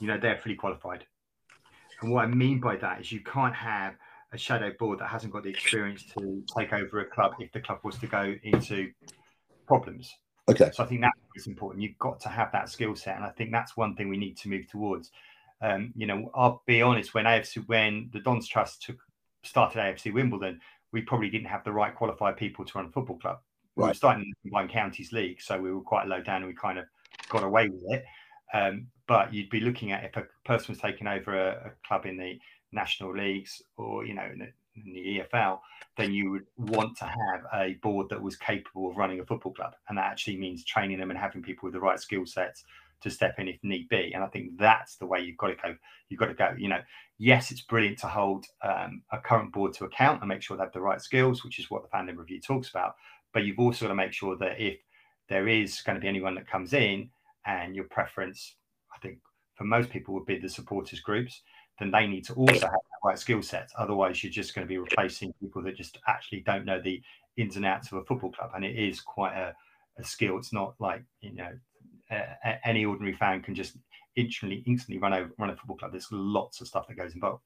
you know they're fully qualified. And what I mean by that is you can't have a shadow board that hasn't got the experience to take over a club if the club was to go into problems. Okay. So I think that's important. You've got to have that skill set, and I think that's one thing we need to move towards. Um, you know, I'll be honest. When AFC, when the Dons Trust took started AFC Wimbledon, we probably didn't have the right qualified people to run a football club. We right. were starting in the Combined Counties League, so we were quite low down, and we kind of got away with it. Um, but you'd be looking at if a person was taking over a, a club in the national leagues or you know in the, EFL, then you would want to have a board that was capable of running a football club. And that actually means training them and having people with the right skill sets to step in if need be. And I think that's the way you've got to go. You've got to go, you know, yes, it's brilliant to hold um, a current board to account and make sure they have the right skills, which is what the Fan Led Review talks about. But you've also got to make sure that if there is going to be anyone that comes in and your preference, I think for most people would be the supporters groups, then they need to also have the right skill sets. Otherwise, you're just going to be replacing people that just actually don't know the ins and outs of a football club. And it is quite a, a skill. It's not like, you know, uh, any ordinary fan can just instantly instantly run over run a football club. There's lots of stuff that goes involved.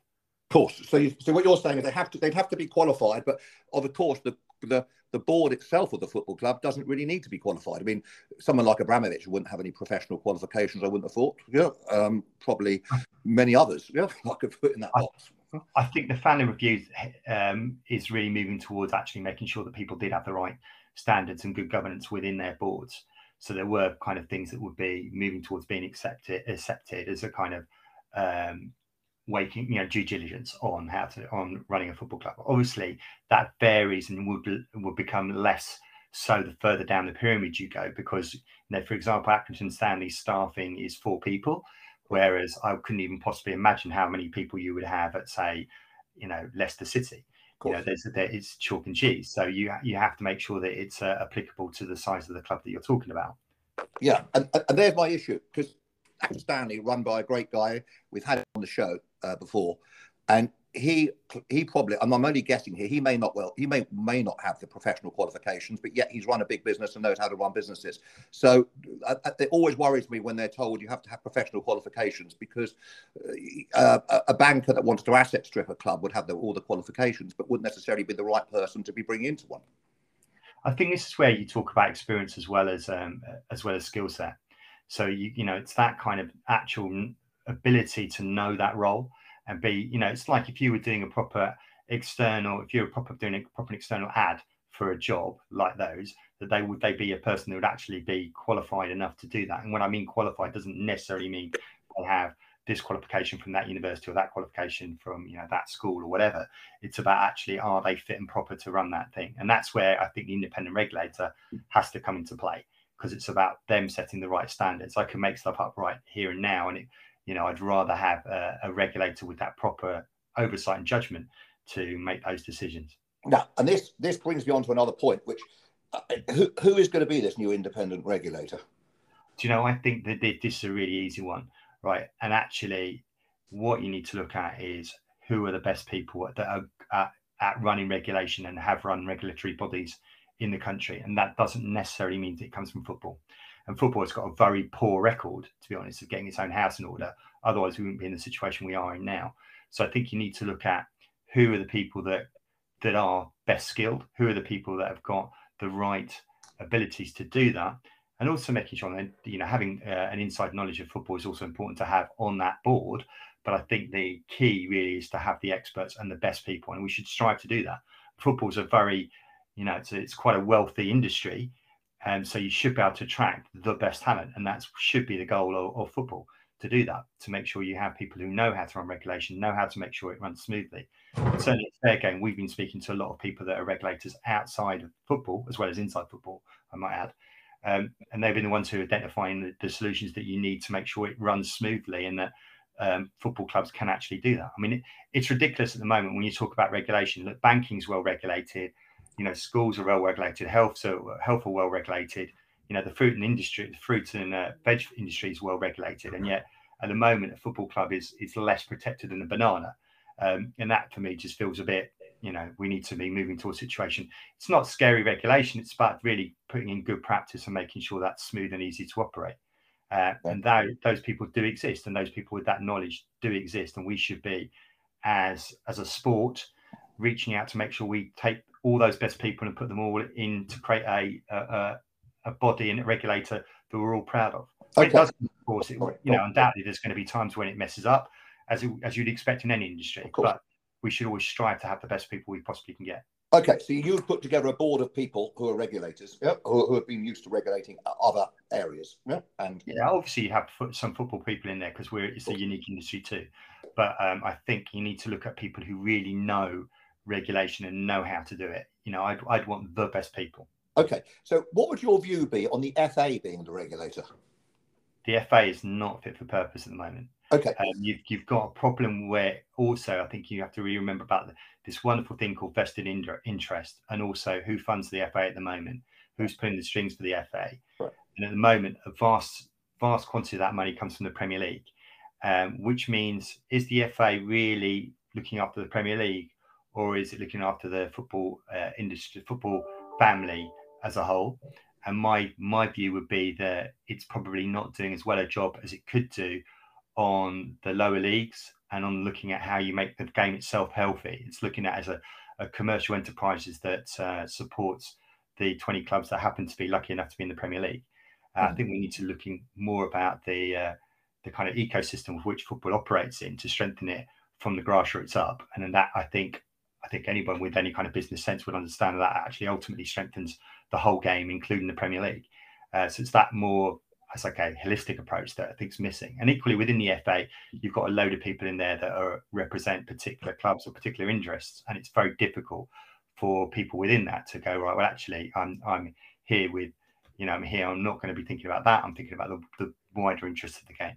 Of course. So, you, so what you're saying is they have to they'd have to be qualified, but of course the the the board itself of the football club doesn't really need to be qualified. I mean, someone like Abramovich wouldn't have any professional qualifications. I wouldn't have thought. Yeah, um, probably many others. Yeah, [LAUGHS] I could put in that box. I think the fan led review um, is really moving towards actually making sure that people did have the right standards and good governance within their boards. So there were kind of things that would be moving towards being accepted accepted as a kind of um, waking, you know, due diligence on how to on running a football club. Obviously, that varies and would would become less so the further down the pyramid you go, because you know, for example, Accrington Stanley staffing is four people, whereas I couldn't even possibly imagine how many people you would have at say, you know, Leicester City. You know, there's there, it's chalk and cheese, so you you have to make sure that it's uh, applicable to the size of the club that you're talking about. Yeah, and, and there's my issue because Stanley, run by a great guy. We've had on the show uh, before, and he he probably and I'm only guessing here. He may not well he may may not have the professional qualifications, but yet he's run a big business and knows how to run businesses. So uh, uh it always worries me when they're told you have to have professional qualifications because uh, a banker that wanted to asset strip a club would have the, all the qualifications, but wouldn't necessarily be the right person to be bringing into one. I think this is where you talk about experience as well as um, as well as skill set. So you you know it's that kind of actual ability to know that role and be you know it's like if you were doing a proper external if you were proper doing a proper external ad for a job like those that they would they be a person who would actually be qualified enough to do that. And when i mean qualified doesn't necessarily mean they have this qualification from that university or that qualification from you know that school or whatever. It's about actually are they fit and proper to run that thing? And that's where i think the independent regulator has to come into play because it's about them setting the right standards i can make stuff up right here and now and it you know, I'd rather have a, a regulator with that proper oversight and judgment to make those decisions. Now, and this this brings me on to another point, which uh, who, who is going to be this new independent regulator? Do you know? I think that this is a really easy one, right? And actually, what you need to look at is who are the best people that are at, at running regulation and have run regulatory bodies in the country, and that doesn't necessarily mean that it comes from football. And football has got a very poor record, to be honest, of getting its own house in order. Otherwise, we wouldn't be in the situation we are in now. So I think you need to look at who are the people that that are best skilled, who are the people that have got the right abilities to do that, and also making sure that you know having uh, an inside knowledge of football is also important to have on that board. But I think the key really is to have the experts and the best people, and we should strive to do that. Football's a very, you know, it's, it's quite a wealthy industry, and so you should be able to attract the best talent, and that should be the goal of, of, football to do that, to make sure you have people who know how to run regulation, know how to make sure it runs smoothly. And certainly, it's fair game. We've been speaking to a lot of people that are regulators outside of football as well as inside football. I might add, um, and they've been the ones who are identifying the, the, solutions that you need to make sure it runs smoothly and that um, football clubs can actually do that. I mean, it, it's ridiculous at the moment when you talk about regulation. Look, banking's well regulated you know, schools are well regulated, health so health are well regulated. You know, the fruit and industry, the fruit and uh, veg industry is well regulated, and yet at the moment, a football club is is less protected than a banana, um, and that for me just feels a bit. You know, we need to be moving to a situation. It's not scary regulation; it's about really putting in good practice and making sure that's smooth and easy to operate. Uh, and that, those people do exist, and those people with that knowledge do exist, and we should be, as as a sport, reaching out to make sure we take all those best people and put them all in to create a a, a body and a regulator that we're all proud of. Okay. It does, of course, it, you know, undoubtedly there's going to be times when it messes up, as it, as you'd expect in any industry. But we should always strive to have the best people we possibly can get. Okay, so you've put together a board of people who are regulators, yeah, who, who, have been used to regulating other areas, yeah, and yeah, obviously you have some football people in there because we're it's a unique industry too. But um, I think you need to look at people who really know regulation and know how to do it. You know, I'd, I'd want the best people. Okay. So, what would your view be on the FA being the regulator? The FA is not fit for purpose at the moment. Okay. Um, you've, you've got a problem where also I think you have to really remember about the, this wonderful thing called vested in, interest and also who funds the FA at the moment, who's pulling the strings for the FA. Right. And at the moment, a vast, vast quantity of that money comes from the Premier League, um, which means is the FA really looking after the Premier League or is it looking after the football uh, industry, football family as a whole? And my my view would be that it's probably not doing as well a job as it could do on the lower leagues and on looking at how you make the game itself healthy. It's looking at as a, a commercial enterprises that uh, supports the 20 clubs that happen to be lucky enough to be in the Premier League. Uh, mm. I think we need to looking more about the uh, the kind of ecosystem of which football operates in to strengthen it from the grassroots up. And then that I think I think anyone with any kind of business sense would understand that actually ultimately strengthens the whole game, including the Premier League. Uh, so it's that more as like a holistic approach that I think is missing. And equally within the FA, you've got a load of people in there that are, represent particular clubs or particular interests, and it's very difficult for people within that to go right. Well, actually, I'm I'm here with, you know, I'm here. I'm not going to be thinking about that. I'm thinking about the, the wider interests of the game.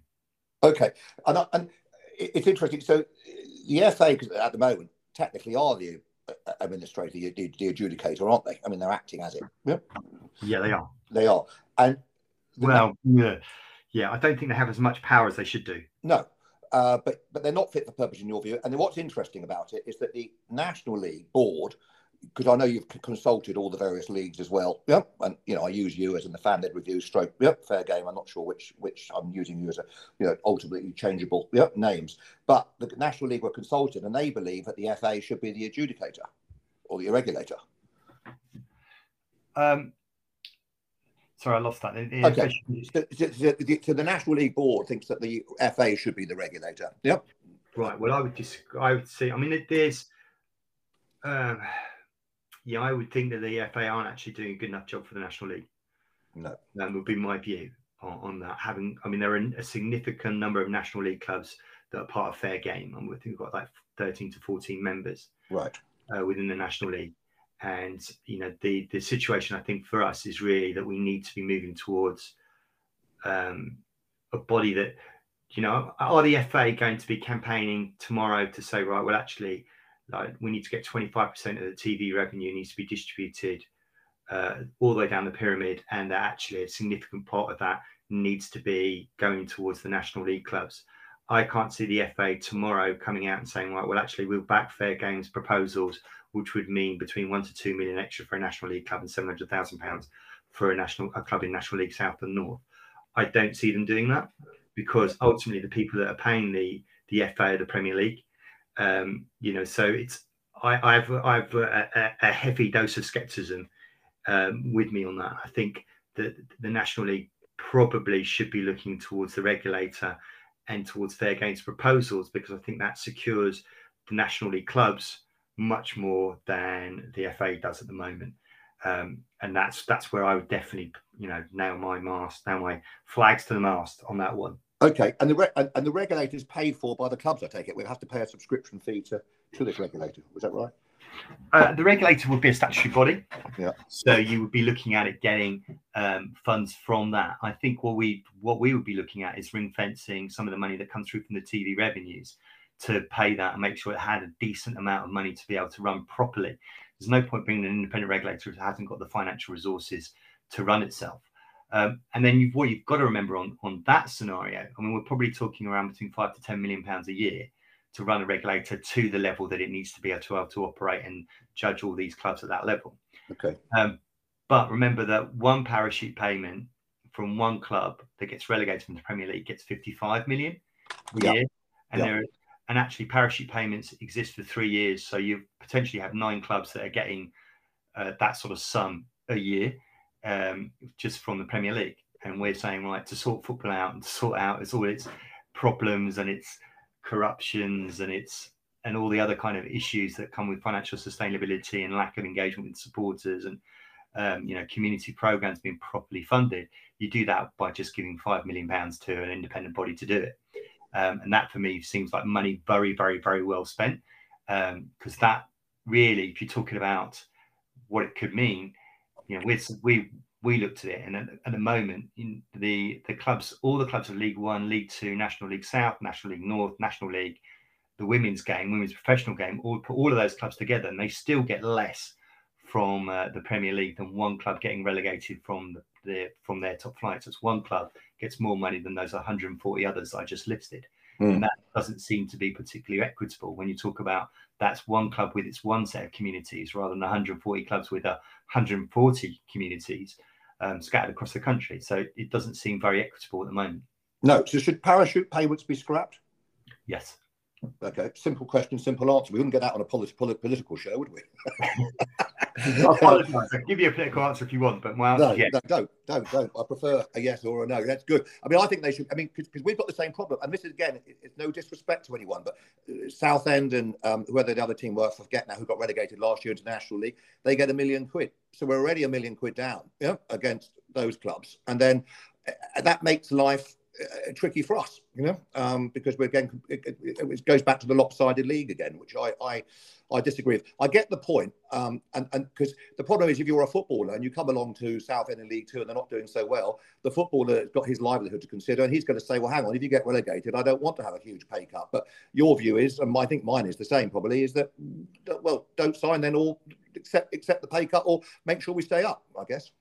Okay, and and it's interesting. So the FA at the moment technically are the administrator, the, the, adjudicator, aren't they? I mean, they're acting as it. Yeah, yeah, they are. They are, and well, yeah, yeah. I don't think they have as much power as they should do. No, uh, but but they're not fit for purpose in your view. And what's interesting about it is that the National League board, because I know you've consulted all the various leagues as well. Yep, and you know I use you as in the fan led review stroke. Yep, fair game. I'm not sure which which I'm using you as a you know ultimately changeable yep names. But the National League were consulted, and they believe that the FA should be the adjudicator or the regulator. Um, Sorry, I lost that. okay. So, so, so, the National League Board thinks that the FA should be the regulator. Yep. Right. Well, I would disagree. I would say. I mean, there's. Um, yeah, I would think that the FA aren't actually doing a good enough job for the National League. No. That would be my view on, on that. Having, I mean, there are a significant number of National League clubs that are part of Fair Game. And I think we've got like 13 to 14 members. Right. Uh, within the National League. And you know, the the situation I think for us is really that we need to be moving towards um, a body that, you know, are the FA going to be campaigning tomorrow to say, right, well, actually, like we need to get 25% of the TV revenue needs to be distributed uh, all the way down the pyramid, and that actually a significant part of that needs to be going towards the National League clubs. I can't see the FA tomorrow coming out and saying, right, well, actually, we'll back fair games proposals which would mean between one to two million extra for a National League club and seven hundred thousand pounds for a national a club in National League South and North. I don't see them doing that because ultimately the people that are paying the the FA or the Premier League. Um, you know, so it's I, have I've a, a, heavy dose of scepticism um, with me on that. I think that the National League probably should be looking towards the regulator and towards fair games proposals because I think that secures the National League clubs much more than the FA does at the moment. Um, and that's that's where I would definitely, you know, nail my mast, nail my flags to the mast on that one. Okay, and the re- and, and the regulator is paid for by the clubs. I take it we have to pay a subscription fee to to this regulator. Was that right? Uh, the regulator would be a statutory body. Yeah. So you would be looking at it getting um, funds from that. I think what we what we would be looking at is ring fencing some of the money that comes through from the TV revenues to pay that and make sure it had a decent amount of money to be able to run properly. There's no point bringing an independent regulator who hasn't got the financial resources to run itself. Um, and then you've, what you've got to remember on, on that scenario, I mean, we're probably talking around between five to 10 million pounds a year to run a regulator to the level that it needs to be able to, able to operate and judge all these clubs at that level. Okay. Um, but remember that one parachute payment from one club that gets relegated from the Premier League gets 55 million a year. And there are and actually parachute payments exist for three years. So you potentially have nine clubs that are getting uh, that sort of sum a year um, just from the Premier League. And we're saying, right, to sort football out and sort out its all its problems and its corruptions and its and all the other kind of issues that come with financial sustainability and lack of engagement with supporters and um, you know community programs being properly funded. You do that by just giving five million pounds to an independent body to do it. Um, and that for me seems like money very, very, very well spent. Because um, that really, if you're talking about what it could mean, you know, we we we looked at it, and at, at the moment, in the the clubs, all the clubs of League One, League Two, National League South, National League North, National League, the women's game, women's professional game, all put all of those clubs together, and they still get less from uh, the Premier League than one club getting relegated from the, the from their top flights. It's one club gets more money than those 140 others I just listed. Mm. And that doesn't seem to be particularly equitable when you talk about that's one club with its one set of communities rather than 140 clubs with 140 communities um, scattered across the country. So it doesn't seem very equitable at the moment. No. So should parachute payments be scrapped? Yes. Okay, simple question, simple answer. We wouldn't get that on a polit- political show, would we? [LAUGHS] I'll give you a political answer if you want, but my answer no, is yes. no, don't, don't, don't. I prefer a yes or a no. That's good. I mean, I think they should. I mean, because we've got the same problem, and this is again, it's no disrespect to anyone, but uh, Southend and um, whoever the other team were, I forget now, who got relegated last year into National League, they get a million quid. So we're already a million quid down, yeah, against those clubs, and then uh, that makes life tricky for us, you know, um, because we're again it, it, goes back to the lopsided league again, which I I, I disagree with. I get the point, um, and and because the problem is if you're a footballer and you come along to Southend in League Two and they're not doing so well, the footballer has got his livelihood to consider, and he's going to say, well, hang on, if you get relegated, I don't want to have a huge pay cut. But your view is, and I think mine is the same, probably, is that well, don't sign then, or accept accept the pay cut, or make sure we stay up. I guess.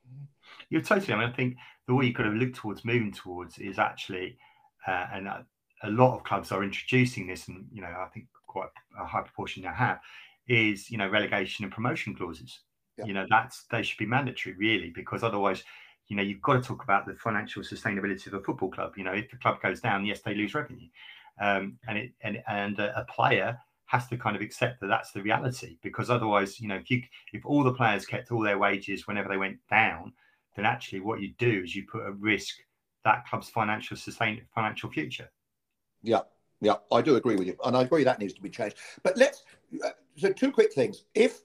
You're totally. I mean, I think the way you could have looked towards moving towards is actually, uh, and a, a, lot of clubs are introducing this, and you know, I think quite a high proportion now have, is you know relegation and promotion clauses. Yeah. You know, that's they should be mandatory really, because otherwise, you know, you've got to talk about the financial sustainability of a football club. You know, if the club goes down, yes, they lose revenue, um, and it and and a, a player has to kind of accept that that's the reality because otherwise you know if you if all the players kept all their wages whenever they went down then actually what you do is you put at risk that club's financial sustain financial future. Yeah, yeah, I do agree with you, and I agree that needs to be changed. But let's so two quick things. If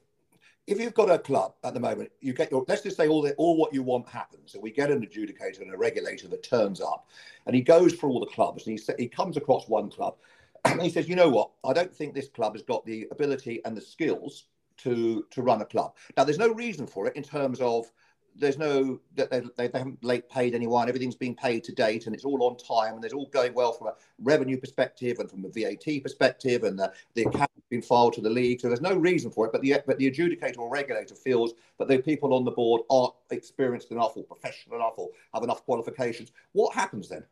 if you've got a club at the moment, you get your let's just say all the, all what you want happens, and we get an adjudicator and a regulator that turns up, and he goes for all the clubs, and he he comes across one club, [CLEARS THROAT] and he says, you know what, I don't think this club has got the ability and the skills to to run a club. Now, there's no reason for it in terms of there's no that they, they, they haven't late paid anyone. Everything's being paid to date, and it's all on time, and it's all going well from a revenue perspective and from a VAT perspective, and the, the account has been filed to the league. So there's no reason for it. But the but the adjudicator or regulator feels that the people on the board aren't experienced enough or professional enough or have enough qualifications. What happens then?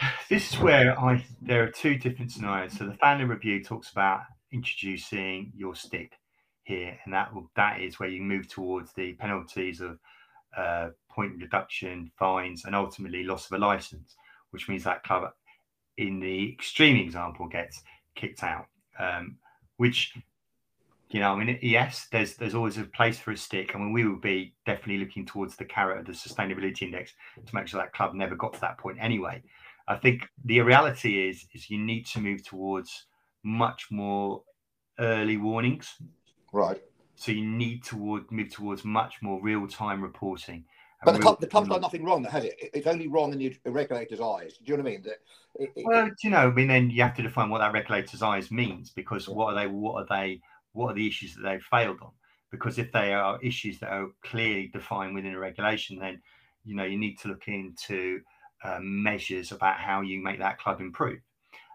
[SIGHS] This is where I there are two different scenarios. So the fan led review talks about introducing your stick here, and that that is where you move towards the penalties of uh, point reduction, fines, and ultimately loss of a license, which means that club, in the extreme example, gets kicked out. Um, which, you know, I mean, yes, there's there's always a place for a stick. I mean, we will be definitely looking towards the carrot of the sustainability index to make sure that club never got to that point anyway. I think the reality is is you need to move towards much more early warnings Right. So you need to move towards much more real time reporting. But the, club, the club's done nothing wrong, has it? It's only wrong in the regulator's eyes. Do you know what I mean? That it, it, well, you know, I mean, then you have to define what that regulator's eyes means because yeah. what are they? What are they? What are the issues that they've failed on? Because if they are issues that are clearly defined within a regulation, then you know you need to look into um, measures about how you make that club improve.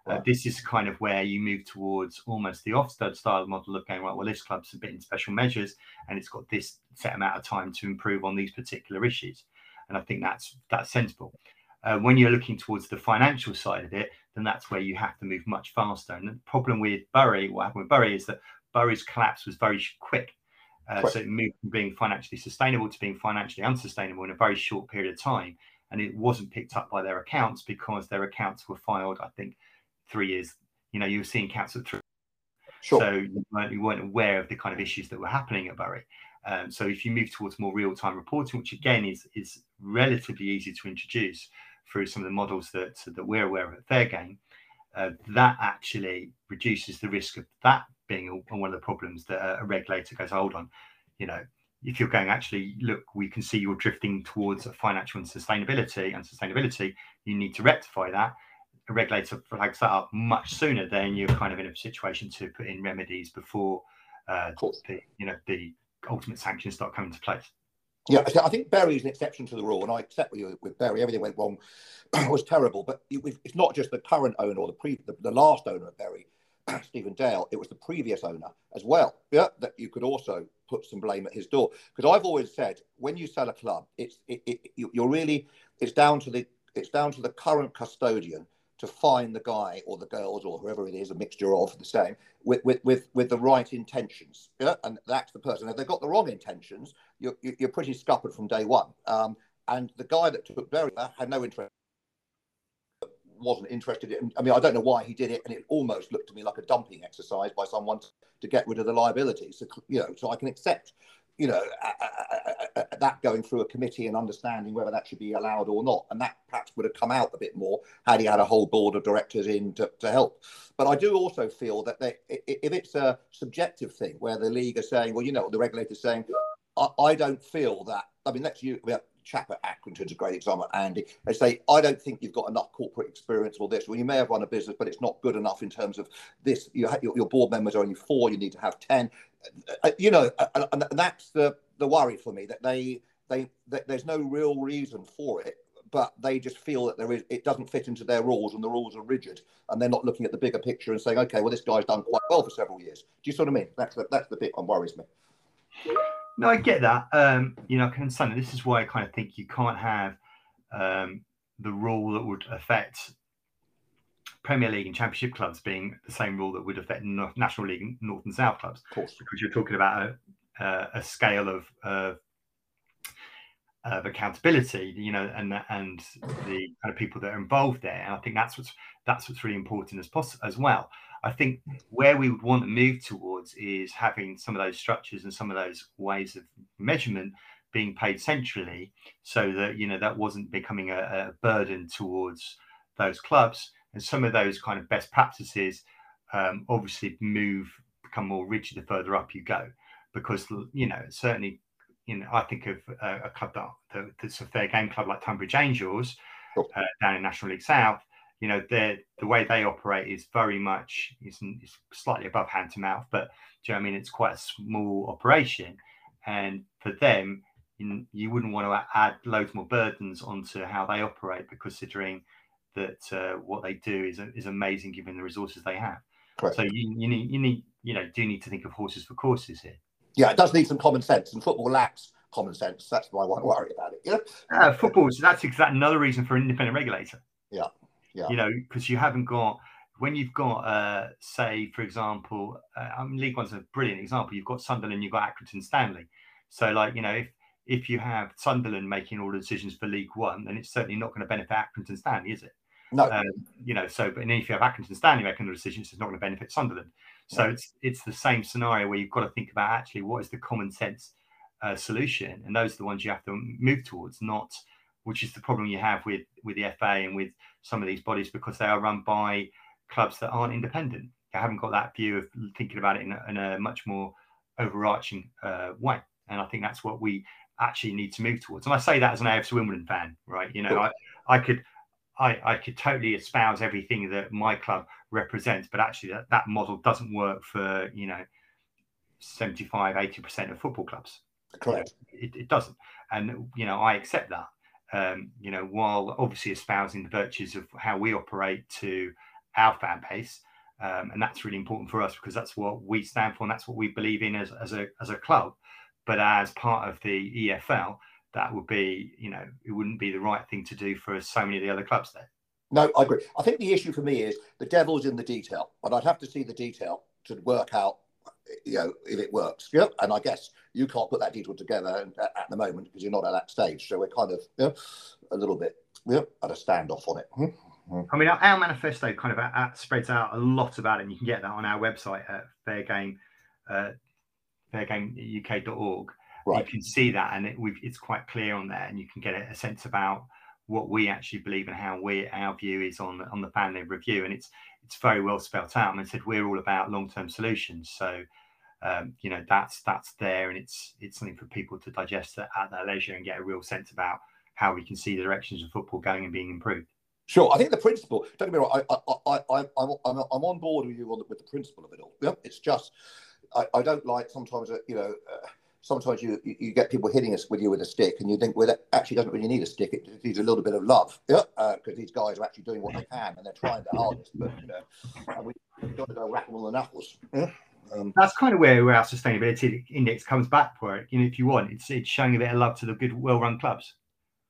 Uh, this is kind of where you move towards almost the Ofsted style model of going, right, well, this club's a bit in special measures and it's got this set amount of time to improve on these particular issues. And I think that's that's sensible. Uh, when you're looking towards the financial side of it, then that's where you have to move much faster. And the problem with Bury, what happened with Bury is that Bury's collapse was very quick. Uh, so it moved from being financially sustainable to being financially unsustainable in a very short period of time. And it wasn't picked up by their accounts because their accounts were filed, I think, three years, you know, you were seeing cats at three. Sure. So you weren't, you weren't, aware of the kind of issues that were happening at Bury. Um, so if you move towards more real-time reporting, which again is is relatively easy to introduce through some of the models that that we're aware of at Fairgame, uh, that actually reduces the risk of that being a, one of the problems that a, a regulator goes, hold on, you know, if you're going actually look, we can see you're drifting towards a financial and sustainability and sustainability, you need to rectify that a regulator flags that up much sooner, then you're kind of in a situation to put in remedies before uh, the you know the ultimate sanctions start coming into place. Yeah, I think Bury is an exception to the rule, and I accept with you with Bury. Everything went wrong, it [CLEARS THROAT] was terrible. But it's not just the current owner or the pre the, the last owner of Bury, [CLEARS THROAT] Stephen Dale. It was the previous owner as well. Yeah, that you could also put some blame at his door. Because I've always said, when you sell a club, it's it, it, you're really it's down to the it's down to the current custodian to find the guy or the girls or whoever it is, a mixture of the same, with with with, with the right intentions. Yeah? And that's the person. If they've got the wrong intentions, you're, you're pretty scuppered from day one. Um, and the guy that took Bury had no interest wasn't interested in. I mean, I don't know why he did it, and it almost looked to me like a dumping exercise by someone to, to get rid of the liabilities. So, you know, so I can accept, you know, that going through a committee and understanding whether that should be allowed or not, and that perhaps would have come out a bit more had he had a whole board of directors in to, to help. But I do also feel that they, if it's a subjective thing where the league are saying, well, you know, the regulator's saying, I, I don't feel that. I mean, let's use chap at Accrington's a great example, Andy. They say, I don't think you've got enough corporate experience or this. Well, you may have run a business, but it's not good enough in terms of this. You have, your, board members are only four, you need to have 10. Uh, you know, and, that's the, the worry for me that they, they, there's no real reason for it but they just feel that there is it doesn't fit into their rules and the rules are rigid and they're not looking at the bigger picture and saying okay well this guy's done quite well for several years do you sort of mean that's the, that's the bit that worries me no, I get that. Um, you know, I can understand. This is why I kind of think you can't have um, the rule that would affect Premier League and Championship clubs being the same rule that would affect National League and North and South clubs. Of course, because you're talking about a, a scale of, of of accountability, you know, and and the kind of people that are involved there. And I think that's what's that's what's really important as possible as well. I think where we would want to move towards is having some of those structures and some of those ways of measurement being paid centrally, so that you know that wasn't becoming a, a burden towards those clubs. And some of those kind of best practices um, obviously move become more rigid the further up you go, because you know certainly you know I think of a, a club that, that's a fair game club like Tonbridge Angels uh, down in National League South you know, the the way they operate is very much is, is slightly above hand to mouth, but do you know I mean? It's quite a small operation, and for them, in, you wouldn't want to add loads more burdens onto how they operate, considering that uh, what they do is is amazing given the resources they have. Correct. So you, you need you need you know do need to think of horses for courses here. Yeah, it does need some common sense, and football lacks common sense. That's why I won't worry about it. Yeah, uh, football. So that's exactly another reason for an independent regulator. Yeah. Yeah. You know, because you haven't got when you've got, uh, say, for example, uh, I mean, League One's a brilliant example. You've got Sunderland, you've got Accrington Stanley. So, like, you know, if if you have Sunderland making all the decisions for League One, then it's certainly not going to benefit Accrington Stanley, is it? No. Um, you know, so but if you have Accrington Stanley making the decisions, it's not going to benefit Sunderland. So no. it's it's the same scenario where you've got to think about actually what is the common sense uh, solution, and those are the ones you have to move towards, not which is the problem you have with with the FA and with some of these bodies because they are run by clubs that aren't independent. They haven't got that view of thinking about it in a, in a much more overarching uh, way, and I think that's what we actually need to move towards. And I say that as an AFC Wimbledon fan, right? You know, I I could. I, I could totally espouse everything that my club represents, but actually that, that model doesn't work for, you know, 75, 80% of football clubs. Correct. It, it doesn't. And, you know, I accept that um, you know, while obviously espousing the virtues of how we operate to our fan base. Um, and that's really important for us because that's what we stand for and that's what we believe in as, as, a, as a club. But as part of the EFL, that would be, you know, it wouldn't be the right thing to do for so many of the other clubs there. No, I agree. I think the issue for me is the devil's in the detail, but I'd have to see the detail to work out you know, if it works. Yeah. And I guess you can't put that detail together at, at the moment because you're not at that stage. So we're kind of, you know, a little bit, at a standoff on it. Mm-hmm. I mean, our, our manifesto kind of at, at, spreads out a lot about it. And you can get that on our website at Fair Game, uh, fairgameuk.org. Right. You can see that, and it, it's quite clear on there, and you can get a, a sense about what we actually believe and how we our view is on on the fan-led review, and it's it's very well spelt out. And I said we're all about long term solutions, so um, you know that's that's there, and it's it's something for people to digest at, at their leisure and get a real sense about how we can see the directions of football going and being improved. Sure, I think the principle. Don't get me wrong. I, I, I, I'm, I'm, I'm on board with you on the, with the principle of it all. Yeah, it's just I, I don't like sometimes you know. Uh, sometimes you, you get people hitting us with you with a stick, and you think, well, that actually doesn't really need a stick. It needs a little bit of love, yeah, because uh, these guys are actually doing what they can and they're trying their hardest. But you know, and we've got to go wrap them on the knuckles. Yeah? Um, That's kind of where, where our sustainability index comes back for it. You know, if you want, it's it's showing a bit of love to the good, well-run clubs.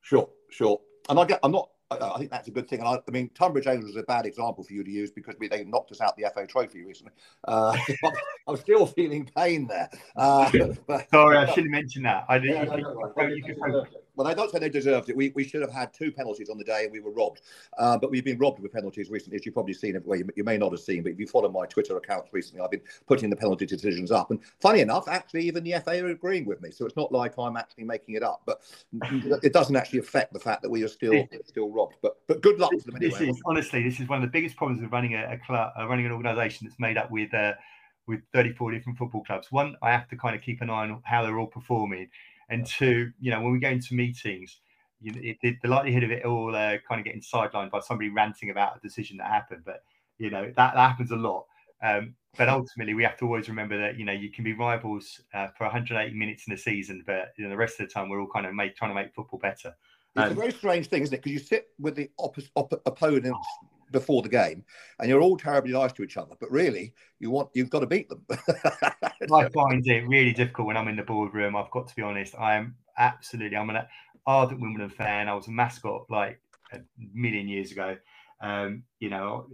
Sure, sure. And I get, I'm not I think that's a good thing. And I, I, mean, Tonbridge Angels is a bad example for you to use because we, they knocked us out the FA Trophy recently. Uh, [LAUGHS] I'm still feeling pain there. Uh, [LAUGHS] but, Sorry, I shouldn't mention that. I didn't. Yeah, no, no, no, well, I don't say they deserved it. We, we should have had two penalties on the day and we were robbed. Uh, but we've been robbed with penalties recently, as you've probably seen. Well, you, you, may not have seen, but if you follow my Twitter accounts recently, I've been putting the penalty decisions up. And funny enough, actually, even the FA are agreeing with me. So it's not like I'm actually making it up. But [LAUGHS] it doesn't actually affect the fact that we are still still robbed. But but good luck to them anyway. This is, honestly, this is one of the biggest problems of running a, a club, uh, running an organisation that's made up with. Uh, with 34 different football clubs. One, I have to kind of keep an eye on how they're all performing, and two, you know, when we go into meetings, you it, it, the likelihood of it all uh, kind of getting sidelined by somebody ranting about a decision that happened, but you know that, that happens a lot. Um, but ultimately, we have to always remember that you know you can be rivals uh, for 180 minutes in a season, but you know, the rest of the time we're all kind of make, trying to make football better. It's um, a very strange thing, isn't it? Because you sit with the opposite op- opponents before the game, and you're all terribly nice to each other. But really, you want you've got to beat them. [LAUGHS] I find it really difficult when I'm in the boardroom. I've got to be honest. I am absolutely. I'm an ardent Wimbledon fan. I was a mascot like a million years ago. Um, you know,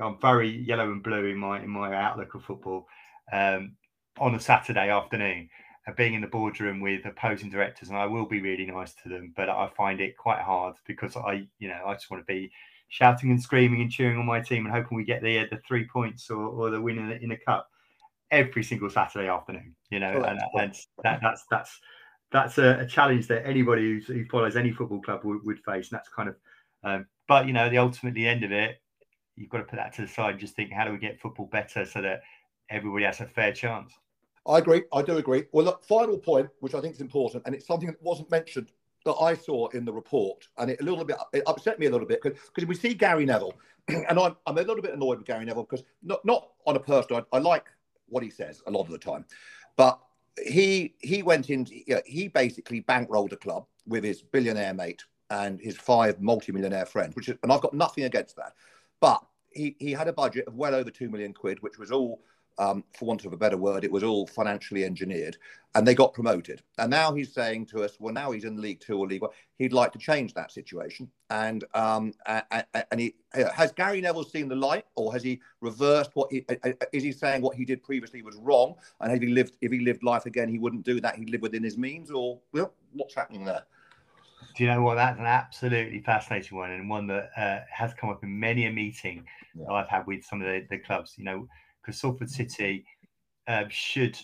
I'm very yellow and blue in my in my outlook of football. Um, on a Saturday afternoon, uh, being in the boardroom with opposing directors, and I will be really nice to them, but I find it quite hard because I, you know, I just want to be shouting and screaming and cheering on my team and hoping we get the the three points or, or the win in a, in a cup every single Saturday afternoon. You know, and, and that, that's that's that's a, a challenge that anybody who follows any football club would, would face. And that's kind of, um, but you know, the ultimately end of it, you've got to put that to the side and just think, how do we get football better so that everybody has a fair chance? I agree. I do agree. Well, the final point, which I think is important, and it's something that wasn't mentioned that I saw in the report, and it a little bit it upset me a little bit because we see Gary Neville, [CLEARS THROAT] and I'm, I'm a little bit annoyed with Gary Neville because not not on a personal. I, I like what he says a lot of the time, but he he went in. You know, he basically bankrolled a club with his billionaire mate and his five multimillionaire friends, which is, and I've got nothing against that, but he he had a budget of well over two million quid, which was all um, for want of a better word, it was all financially engineered, and they got promoted. And now he's saying to us, well, now he's in League Two or League One, he'd like to change that situation. And um, and, and he has Gary Neville seen the light, or has he reversed what he is he saying what he did previously was wrong, and if he lived if he lived life again, he wouldn't do that. He'd live within his means, or well, what's happening there? Do you know what? That's an absolutely fascinating one, and one that uh, has come up in many a meeting yeah. that I've had with some of the, the clubs. You know, because Salford City uh, should,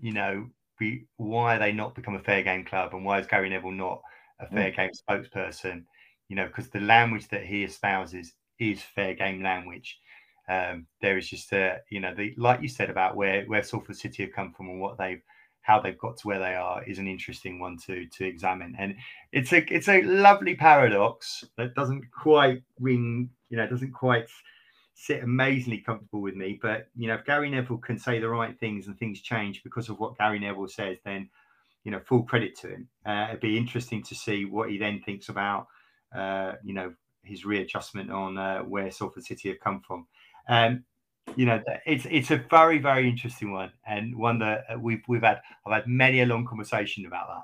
you know, be why are they not become a fair game club and why is Gary Neville not a fair mm. game spokesperson? You know, because the language that he espouses is fair game language. Um, there is just a, you know, the like you said about where where Salford City have come from and what they've how they've got to where they are is an interesting one to to examine. And it's a it's a lovely paradox that doesn't quite ring, you know, doesn't quite sit amazingly comfortable with me. But you know, if Gary Neville can say the right things and things change because of what Gary Neville says, then you know, full credit to him. Uh, it'd be interesting to see what he then thinks about, uh, you know, his readjustment on uh, where Salford City have come from. Um, you know, it's it's a very very interesting one and one that uh, we've we've had. I've had many a long conversation about that.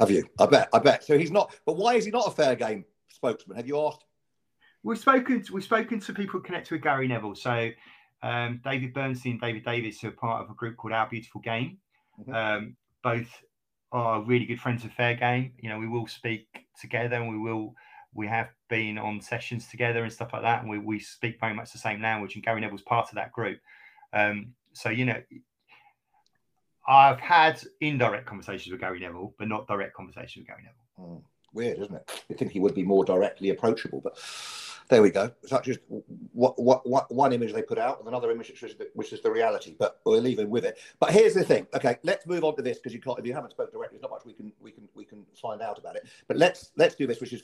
Have you? I bet. I bet. So he's not. But why is he not a fair game spokesman? Have you asked? We've spoken. To, we've spoken to people connected with Gary Neville. So um, David Bernstein, and David Davies, are part of a group called Our Beautiful Game. Mm-hmm. Um, both are really good friends of Fair Game. You know, we will speak together, and we will. We have been on sessions together and stuff like that, and we, we speak very much the same language. And Gary Neville's part of that group. Um, so you know, I've had indirect conversations with Gary Neville, but not direct conversations with Gary Neville. Mm, weird, isn't it? You think he would be more directly approachable, but there we go. It's just what, what, what, one image they put out and another image which is, the, which is the reality. But we'll leave it with it. But here's the thing. Okay, let's move on to this because you can't. If you haven't spoken directly, there's not much we can we can we can find out about it. But let's let's do this, which is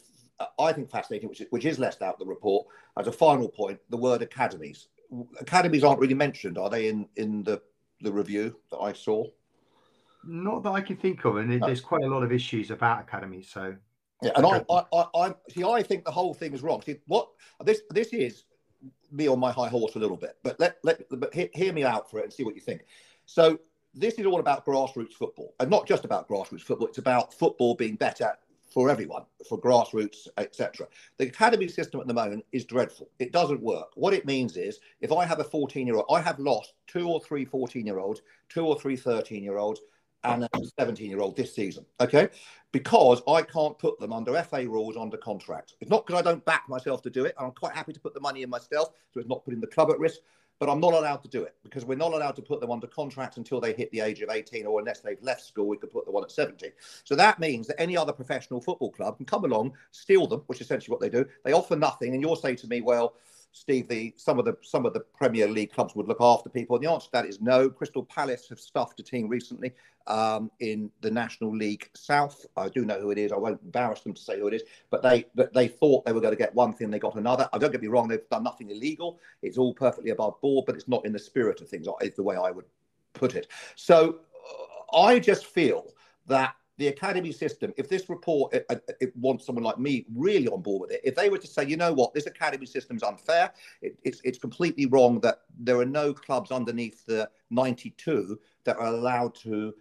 I think fascinating, which is which is left out the report as a final point. The word academies. Academies aren't really mentioned, are they? In in the the review that I saw. Not that I can think of, and no. there's quite a lot of issues about academies. So yeah, and I, I, I, I, see. I think the whole thing is wrong. See, what this this is me on my high horse a little bit, but let let but hear, hear me out for it and see what you think. So this is all about grassroots football, and not just about grassroots football. It's about football being better for everyone, for grassroots, etc. The academy system at the moment is dreadful. It doesn't work. What it means is, if I have a 14 year old, I have lost two or three 14 year olds, two or three 13 year olds, and a 17 year old this season. Okay. Because I can't put them under FA rules under contract. It's not because I don't back myself to do it. I'm quite happy to put the money in myself. So it's not putting the club at risk. But I'm not allowed to do it because we're not allowed to put them under contract until they hit the age of 18 or unless they've left school, we could put the one at 70. So that means that any other professional football club can come along, steal them, which is essentially what they do. They offer nothing. And you'll say to me, well, Steve, the some of the some of the Premier League clubs would look after people. And the answer to that is no. Crystal Palace have stuffed a team recently um, in the National League South. I do know who it is. I won't embarrass them to say who it is, but they but they thought they were going to get one thing, they got another. I don't get me wrong; they've done nothing illegal. It's all perfectly above board, but it's not in the spirit of things. Is the way I would put it. So uh, I just feel that the academy system, if this report it, it, wants someone like me really on board with it, if they were to say, you know what, this academy system is unfair, it, it's, it's completely wrong that there are no clubs underneath the 92 that are allowed to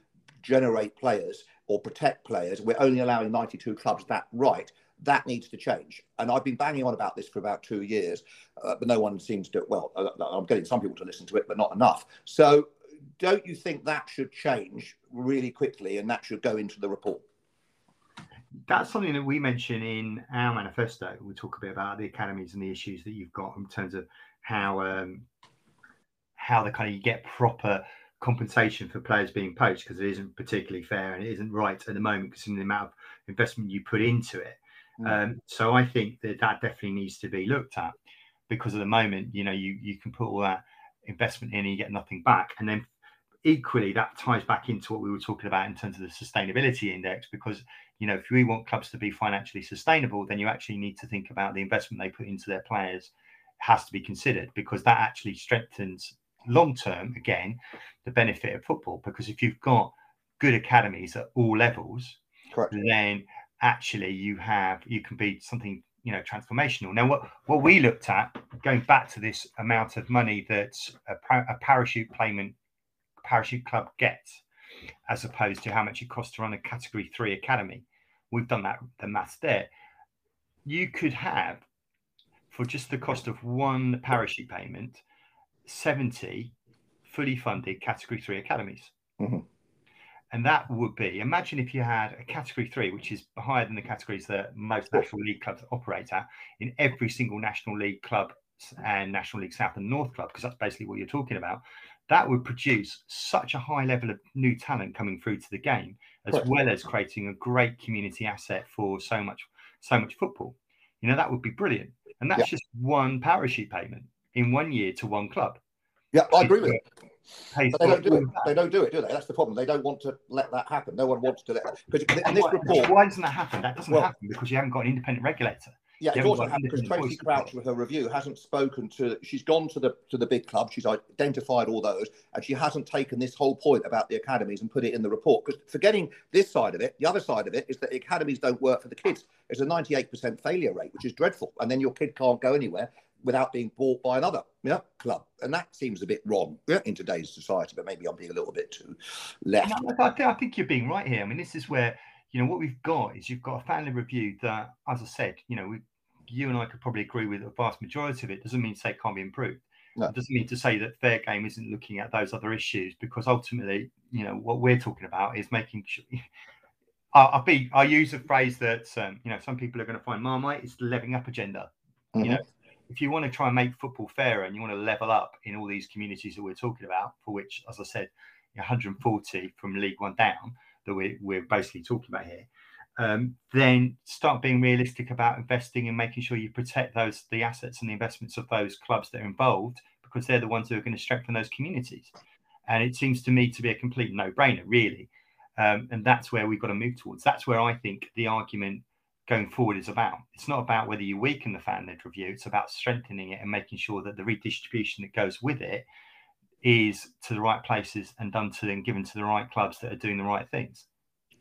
generate players or protect players. We're only allowing 92 clubs that right. That needs to change. And I've been banging on about this for about two years, uh, but no one seems to. Well, uh, I'm getting some people to listen to it, but not enough. So don't you think that should change really quickly and that should go into the report? That's something that we mention in our manifesto. We talk a bit about the academies and the issues that you've got in terms of how um, how the kind of you get proper compensation for players being poached because it isn't particularly fair and it isn't right at the moment because of the amount of investment you put into it. Mm. Um, so I think that that definitely needs to be looked at because at the moment, you know, you you can put all that investment in and you get nothing back, and then equally that ties back into what we were talking about in terms of the sustainability index because you know if we want clubs to be financially sustainable then you actually need to think about the investment they put into their players has to be considered because that actually strengthens long term again the benefit of football because if you've got good academies at all levels Correct. then actually you have you can be something you know transformational now what what we looked at going back to this amount of money that a, a parachute payment parachute club gets as opposed to how much it costs to run a category three academy. We've done that, the maths there. You could have, for just the cost of one parachute payment, 70 fully funded category three academies. Mm-hmm. And that would be imagine if you had a category three, which is higher than the categories that most national league clubs operate at, in every single national league club and National League South and North club, because that's basically what you're talking about that would produce such a high level of new talent coming through to the game, as right. well as creating a great community asset for so much so much football. You know, that would be brilliant. And that's yeah. just one parachute payment in one year to one club. Yeah, I agree with it. But they don't do it. They don't do it, do they? That's the problem. They don't want to let that happen. No one wants to let because in this report. Why doesn't that happen? That doesn't well, happen because you haven't got an independent regulator. Yeah, it also happened because Tracey Crouch, with her review, hasn't spoken to. She's gone to the to the big club. She's identified all those, and she hasn't taken this whole point about the academies and put it in the report. Because forgetting this side of it, the other side of it is that the academies don't work for the kids. It's a ninety eight percent failure rate, which is dreadful. And then your kid can't go anywhere without being bought by another you know, club, and that seems a bit wrong yeah, in today's society. But maybe I'm being a little bit too left. I, I think you're being right here. I mean, this is where you know what we've got is you've got a fan-led review that, as I said, you know, we you and I could probably agree with a vast majority of it. Doesn't mean to say it can't be improved. No. It doesn't mean to say that fair game isn't looking at those other issues because ultimately, you know, what we're talking about is making sure. [LAUGHS] I'll, be. I use a phrase that um, you know some people are going to find marmite. It's the leveling up agenda. Mm-hmm. You know, if you want to try and make football fairer and you want to level up in all these communities that we're talking about, for which, as I said, 140 from League One down that we're, we're basically talking about here, um, then start being realistic about investing and making sure you protect those the assets and the investments of those clubs that are involved because they're the ones who are going to strengthen those communities. And it seems to me to be a complete no-brainer, really. Um, and that's where we've got to move towards. That's where I think the argument going forward is about. It's not about whether you weaken the fan-led review. It's about strengthening it and making sure that the redistribution that goes with it is to the right places and done to and given to the right clubs that are doing the right things.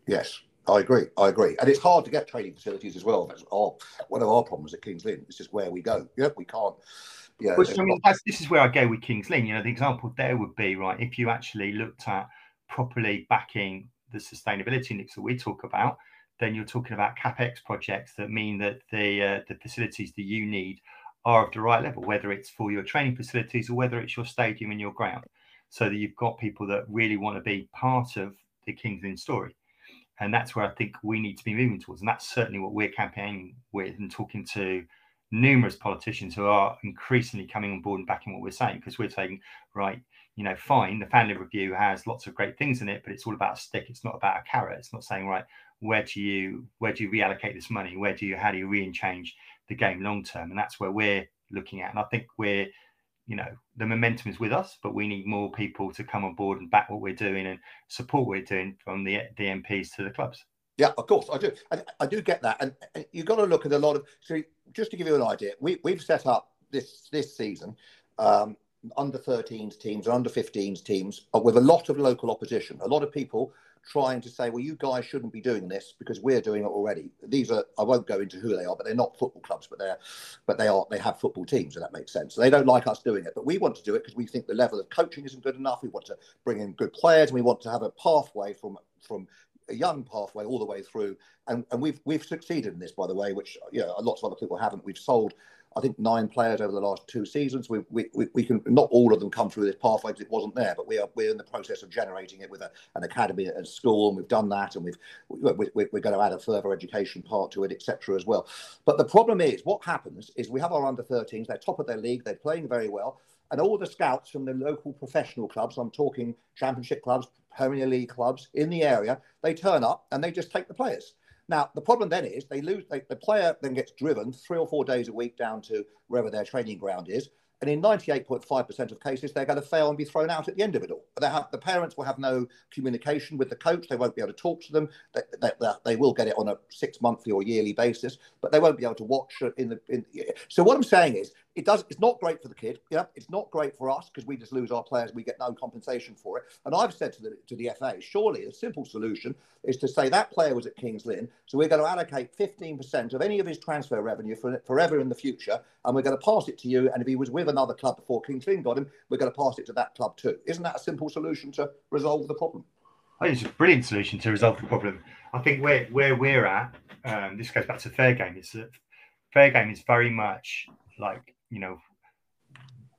Yes, I agree. I agree. And it's hard to get training facilities as well. That's our, one of our problems at Kings Lynn. It's just where we go. Yeah, we can't. Yeah. Which, I mean, this is where I go with Kings Lynn. You know, the example there would be right if you actually looked at properly backing the sustainability index that we talk about, then you're talking about capex projects that mean that the uh, the facilities that you need are of the right level, whether it's for your training facilities or whether it's your stadium and your ground, so that you've got people that really want to be part of the Kings Lynn story. And that's where I think we need to be moving towards. And that's certainly what we're campaigning with and talking to numerous politicians who are increasingly coming on board and backing what we're saying because we're saying, right, you know, fine, the fan-led review has lots of great things in it, but it's all about a stick. It's not about a carrot. It's not saying, right, where do you where do you reallocate this money? Where do you how do you re change the game long term? And that's where we're looking at. And I think we're, you know, the momentum is with us, but we need more people to come on board and back what we're doing and support what we're doing from the the MPs to the clubs. Yeah, of course, I do. I, I do get that, and, and you've got to look at a lot of. So, just to give you an idea, we we've set up this this season um, under 13s teams and under 15s teams uh, with a lot of local opposition. A lot of people trying to say, well, you guys shouldn't be doing this because we're doing it already. These are I won't go into who they are, but they're not football clubs, but they're but they are they have football teams, and that makes sense. So they don't like us doing it, but we want to do it because we think the level of coaching isn't good enough. We want to bring in good players, and we want to have a pathway from from a young pathway all the way through. And, and we've we've succeeded in this, by the way, which you know, lots of other people haven't. We've sold I think nine players over the last two seasons. We, we, we can not all of them come through this pathway because it wasn't there, but we are we're in the process of generating it with a, an academy at school, and we've done that, and we've we, we're going to add a further education part to it, etc. as well. But the problem is, what happens is we have our under 13s. They're top of their league. They're playing very well, and all the scouts from the local professional clubs. I'm talking Championship clubs, Premier League clubs in the area. They turn up and they just take the players. Now, the problem then is they lose, they, the player then gets driven three or four days a week down to wherever their training ground is. And in 98.5% of cases, they're going to fail and be thrown out at the end of it all. Have, the parents will have no communication with the coach. They won't be able to talk to them. They, they, they, will get it on a six monthly or yearly basis, but they won't be able to watch it in the. In, so what I'm saying is, it does. It's not great for the kid. Yeah, it's not great for us because we just lose our players. We get no compensation for it. And I've said to the to the FA, surely a simple solution is to say that player was at Kings Lynn, so we're going to allocate 15% of any of his transfer revenue for forever in the future, and we're going to pass it to you. And if he was with another club before Kings Lynn got him, we're going to pass it to that club too. Isn't that a simple solution to resolve the problem? I think it's a brilliant solution to resolve the problem. I think where where we're at, um, this goes back to fair game. Is that fair game is very much like you know,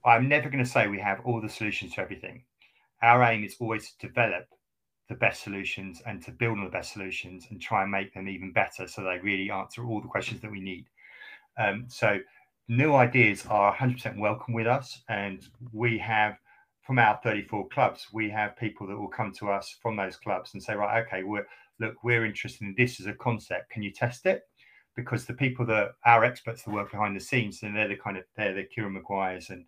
I'm never going to say we have all the solutions to everything. Our aim is always to develop the best solutions and to build on the best solutions and try and make them even better so they really answer all the questions that we need. Um, so, new ideas are 100% welcome with us. And we have, from our 34 clubs, we have people that will come to us from those clubs and say, right, okay, we're, look, we're interested in this as a concept. Can you test it? Because the people that our experts that work behind the scenes, and they're the kind of they're the Kieran Maguire's and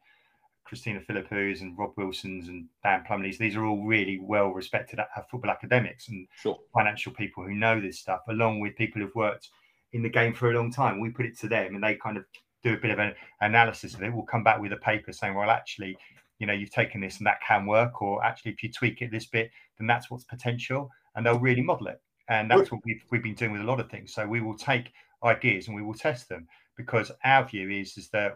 Christina Philippous and Rob Wilsons and Dan Plumleys. These are all really well respected football academics and sure. financial people who know this stuff, along with people who've worked in the game for a long time. We put it to them, and they kind of do a bit of an analysis of it. We'll come back with a paper saying, well, actually, you know, you've taken this and that can work, or actually, if you tweak it this bit, then that's what's potential, and they'll really model it. And that's what we've, we've been doing with a lot of things. So we will take ideas and we will test them because our view is is that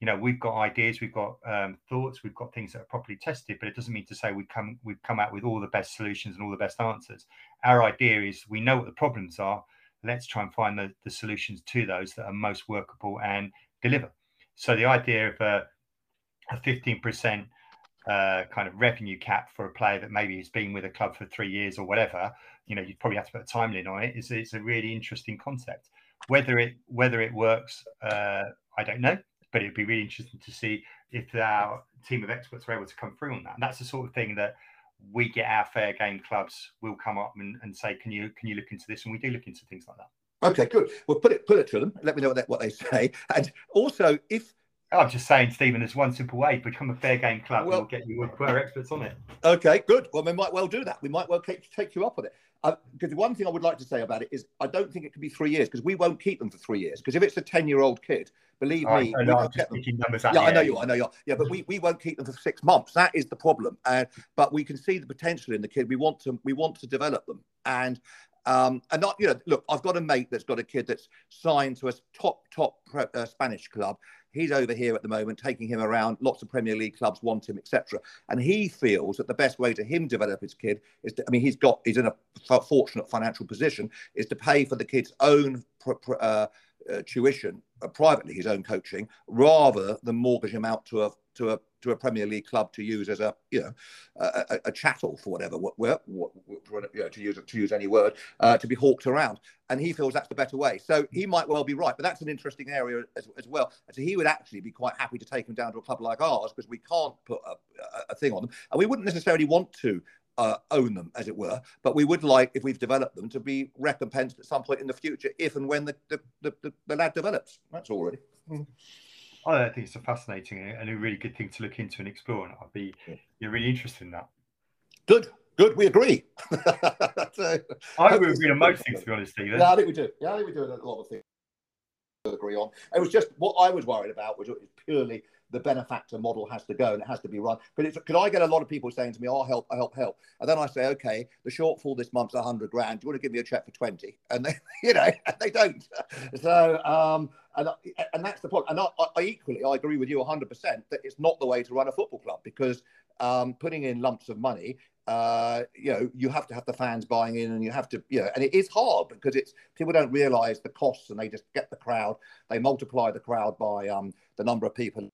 you know we've got ideas we've got um, thoughts we've got things that are properly tested but it doesn't mean to say we come we've come out with all the best solutions and all the best answers our idea is we know what the problems are let's try and find the, the solutions to those that are most workable and deliver so the idea of a, a 15% uh, kind of revenue cap for a player that maybe has been with a club for three years or whatever, you know, you'd probably have to put a time limit on it. It's, it's a really interesting concept. Whether it whether it works, uh, I don't know, but it'd be really interesting to see if our team of experts are able to come through on that. And that's the sort of thing that we get our fair game clubs will come up and, and say, can you can you look into this? And we do look into things like that. Okay, good. Well, put it put it to them. Let me know what they, what they say. And also, if I'm just saying, Stephen, there's one simple way: become a fair game club. Well, we'll get you our experts on it. Okay, good. Well, we might well do that. We might well take, take you up on it. Because uh, one thing I would like to say about it is, I don't think it can be three years because we won't keep them for three years. Because if it's a ten-year-old kid, believe me, I know, yeah, I know you, I know you. Yeah, but we, we won't keep them for six months. That is the problem. Uh, but we can see the potential in the kid. We want to we want to develop them, and um, and not, you know, look, I've got a mate that's got a kid that's signed to a top, top uh, Spanish club. He's over here at the moment, taking him around. Lots of Premier League clubs want him, etc. And he feels that the best way to him develop his kid is to, I mean, he's got, he's in a fortunate financial position, is to pay for the kid's own uh, uh, tuition uh, privately, his own coaching, rather than mortgage him out to a to a to a Premier League club to use as a you know a, a chattel for whatever what, what, what you know, to use to use any word uh, to be hawked around, and he feels that's the better way. So he might well be right, but that's an interesting area as, as well. So he would actually be quite happy to take him down to a club like ours because we can't put a, a, thing on them, and we wouldn't necessarily want to uh, own them, as it were. But we would like, if we've developed them, to be recompensed at some point in the future, if and when the the, the, the, lad develops. That's all really. I think it's a fascinating and a really good thing to look into and explore, and I'd be you're really interested in that. Good, good. We agree. [LAUGHS] so, I would agree on most things, to be honest, Stephen. Yeah, I think we do. Yeah, I think we do a lot of things. On. It was just what I was worried about which was purely the benefactor model has to go and it has to be run. But it's, could I get a lot of people saying to me, "I'll help, I'll help, help," and then I say, "Okay, the shortfall this month's a hundred grand. Do you want to give me a check for 20? And they, [LAUGHS] you know, they don't. So, um, and and that's the point. And I, I equally, I agree with you 100 percent that it's not the way to run a football club because um, putting in lumps of money uh, you know, you have to have the fans buying in, and you have to, you know, and it is hard because it's people don't realise the costs, and they just get the crowd, they multiply the crowd by um, the number of people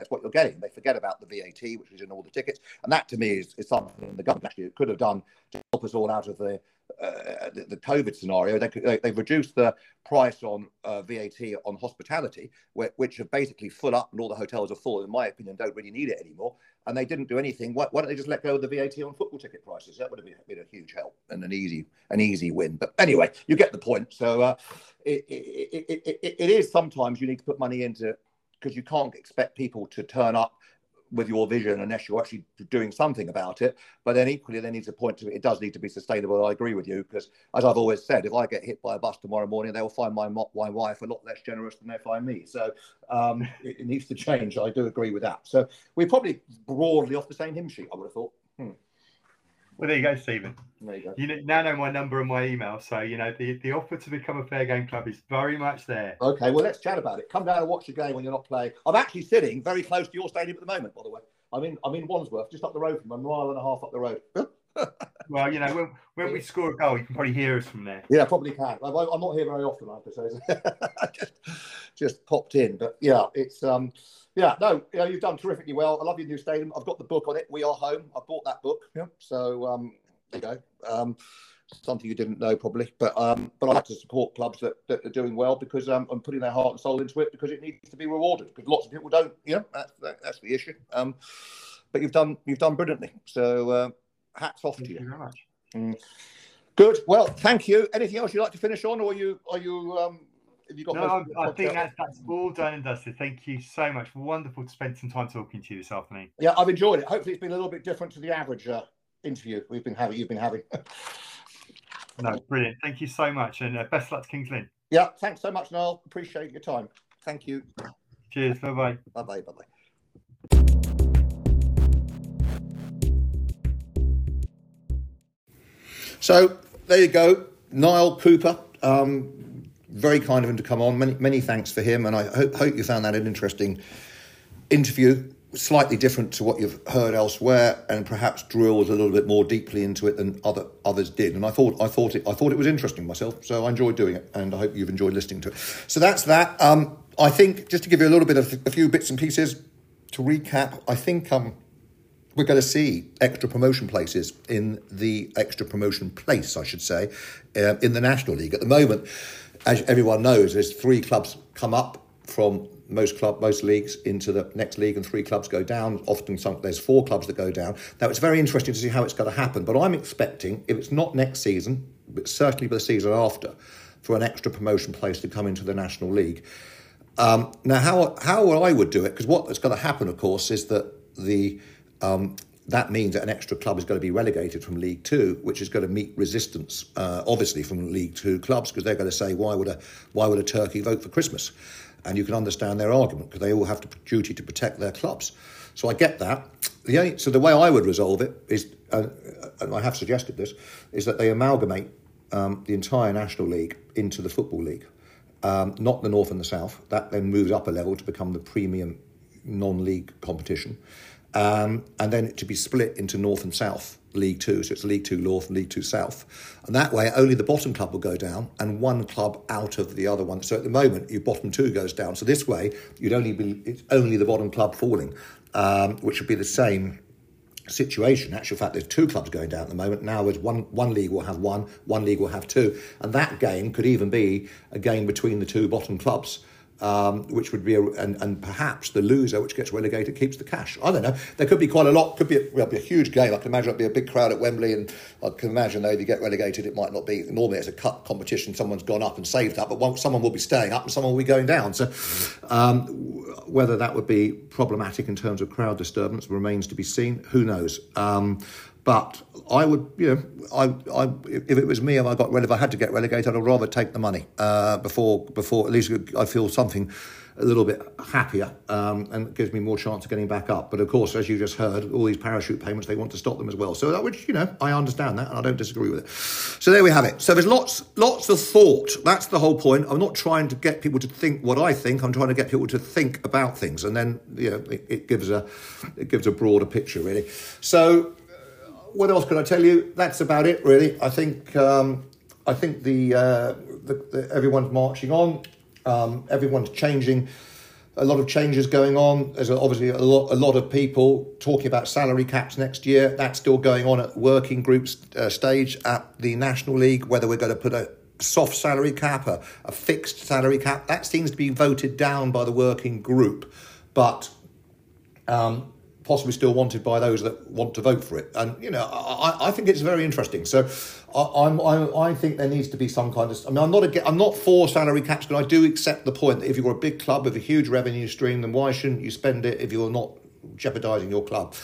that's what you're getting. They forget about the VAT, which is in all the tickets, and that to me is, is something the government actually could have done to help us all out of the uh, the, the, COVID scenario. They, could, they, have reduced the price on uh, VAT on hospitality, which are basically full up, and all the hotels are full. In my opinion, don't really need it anymore. And they didn't do anything. Why, why don't they just let go of the VAT on football ticket prices? That would have been, been a huge help and an easy an easy win. But anyway, you get the point. So uh, it, it, it, it is sometimes you need to put money into because you can't expect people to turn up with your vision unless you're actually doing something about it. But then equally, there needs a point to it. It does need to be sustainable. I agree with you because, as I've always said, if I get hit by a bus tomorrow morning, they will find my my wife a lot less generous than they find me. So um, it, it, needs to [LAUGHS] change. I do agree with that. So we're probably broadly off the same hymn sheet. I would have thought. Hmm. Well, there you go, Stephen. There you go. You now know my number and my email, so you know the, the offer to become a fair game club is very much there. Okay, well let's chat about it. Come down and watch the game when you're not playing. I'm actually sitting very close to your stadium at the moment, by the way. I'm in I'm in Wandsworth, just up the road from a mile and a half up the road. [LAUGHS] well, you know, when, when we score a goal, you can probably hear us from there. Yeah, probably can. I'm not here very often, I have to say. [LAUGHS] just just popped in, but yeah, it's um yeah, no, you've done terrifically well. I love your new stadium. I've got the book on it. We are home. I bought that book. Yeah. So um, there you go. Um, something you didn't know probably, but um, but I have to support clubs that, that are doing well because um, I'm putting their heart and soul into it because it needs to be rewarded. Because lots of people don't. You know, that's that, that's the issue. Um, but you've done you've done brilliantly. So uh, hats off thank to you. you. Mm. Good. Well, thank you. Anything else you'd like to finish on, or are you are you um, no, I think that's, that's all done and dusted. Thank you so much. Wonderful to spend some time talking to you this afternoon. Yeah, I've enjoyed it. Hopefully, it's been a little bit different to the average uh, interview we've been having. You've been having. [LAUGHS] no, brilliant. Thank you so much, and uh, best luck to Kings Lynn. Yeah, thanks so much, Noel. Appreciate your time. Thank you. Cheers. Bye bye. Bye bye. Bye bye. So there you go, Niall Couper. Um, very kind of him to come on. Many, many thanks for him, and I hope, hope you found that an interesting interview, slightly different to what you've heard elsewhere, and perhaps drills a little bit more deeply into it than other others did. And I thought I thought it I thought it was interesting myself, so I enjoyed doing it, and I hope you've enjoyed listening to it. So that's that. Um, I think just to give you a little bit of a few bits and pieces to recap, I think um, we're going to see extra promotion places in the extra promotion place, I should say, uh, in the National League at the moment as everyone knows, there's three clubs come up from most club most leagues into the next league and three clubs go down. Often some, there's four clubs that go down. Now it's very interesting to see how it's going to happen but i'm expecting if it's not next season but certainly the season after for an extra promotion place to come into the national league. Um, now how how i would do it because what's going to happen of course is that the um, that means that an extra club is going to be relegated from League Two, which is going to meet resistance, uh, obviously, from League Two clubs because they're going to say, "Why would a why would a turkey vote for Christmas?" And you can understand their argument because they all have the duty to protect their clubs. So I get that. The so the way I would resolve it is, uh, and I have suggested this, is that they amalgamate um, the entire National League into the Football League, um, not the North and the South. That then moves up a level to become the premium non-league competition um, and then to be split into North and South League Two. So it's League Two North and League Two South. And that way, only the bottom club will go down and one club out of the other one. So at the moment, your bottom two goes down. So this way, you'd only be, it's only the bottom club falling, um, which would be the same situation. In actual fact, there's two clubs going down at the moment. Now there's one one league will have one, one league will have two, and that game could even be a game between the two bottom clubs um, which would be, a, and, and perhaps the loser, which gets relegated, keeps the cash. I don't know. There could be quite a lot. Could be a, well, be a huge game. I can imagine it'd be a big crowd at Wembley, and I can imagine though if you get relegated, it might not be. Normally, it's a cup competition. Someone's gone up and saved up, but one, someone will be staying up and someone will be going down. So, um, whether that would be problematic in terms of crowd disturbance remains to be seen. Who knows? Um, but I would, you know, I, I, if it was me, if I got if I had to get relegated, I'd rather take the money uh, before, before at least I feel something a little bit happier um, and gives me more chance of getting back up. But of course, as you just heard, all these parachute payments, they want to stop them as well. So that would, you know, I understand that and I don't disagree with it. So there we have it. So there's lots, lots of thought. That's the whole point. I'm not trying to get people to think what I think. I'm trying to get people to think about things, and then you know, it, it gives a, it gives a broader picture really. So what else can I tell you? That's about it, really. I think um, I think the, uh, the, the, everyone's marching on. Um, everyone's changing. A lot of changes going on. There's obviously a lot, a lot of people talking about salary caps next year. That's still going on at working groups uh, stage at the National League. Whether we're going to put a soft salary cap, a, a fixed salary cap, that seems to be voted down by the working group. But um, possibly still wanted by those that want to vote for it. And you know, I, I think it's very interesting. So I, am I, I think there needs to be some kind of. I mean, I'm not a, I'm not for salary caps, but I do accept the point that if you're a big club with a huge revenue stream, then why shouldn't you spend it if you're not jeopardising your club?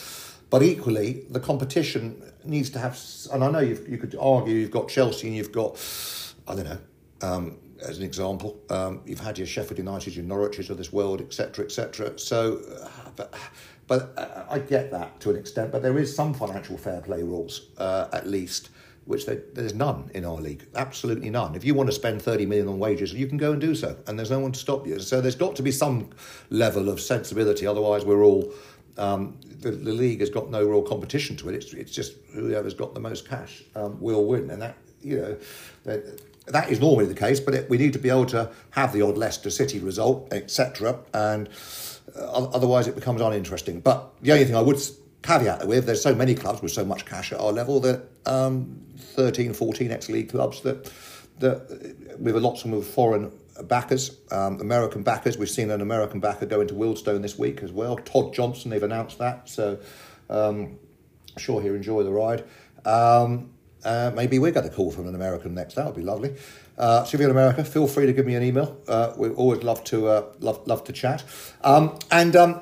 But equally, the competition needs to have. And I know you could argue you've got Chelsea and you've got, I don't know. Um, as an example, um, you've had your Sheffield United, your Norwiches of this world, etc., etc. So, uh, but but uh, I get that to an extent, but there is some financial fair play rules, uh, at least, which there, there's none in our league. Absolutely none. If you want to spend 30 million on wages, you can go and do so, and there's no one to stop you. So there's got to be some level of sensibility, otherwise, we're all. Um, the, the, league has got no real competition to it. It's, it's just whoever's got the most cash um, will win, and that you know that, that is normally the case. But it, we need to be able to have the odd Leicester City result, etc. And uh, otherwise, it becomes uninteresting. But the only thing I would caveat with, there's so many clubs with so much cash at our level that um, 13, 14 ex-league clubs that that with lots of foreign backers, um, American backers. We've seen an American backer go into Wealdstone this week as well. Todd Johnson, they've announced that, so um, sure he'll enjoy the ride. Um, uh, maybe we get a call from an American next. That would be lovely. Uh, so if you're in America, feel free to give me an email. Uh, we always love to uh, love love to chat um, and um,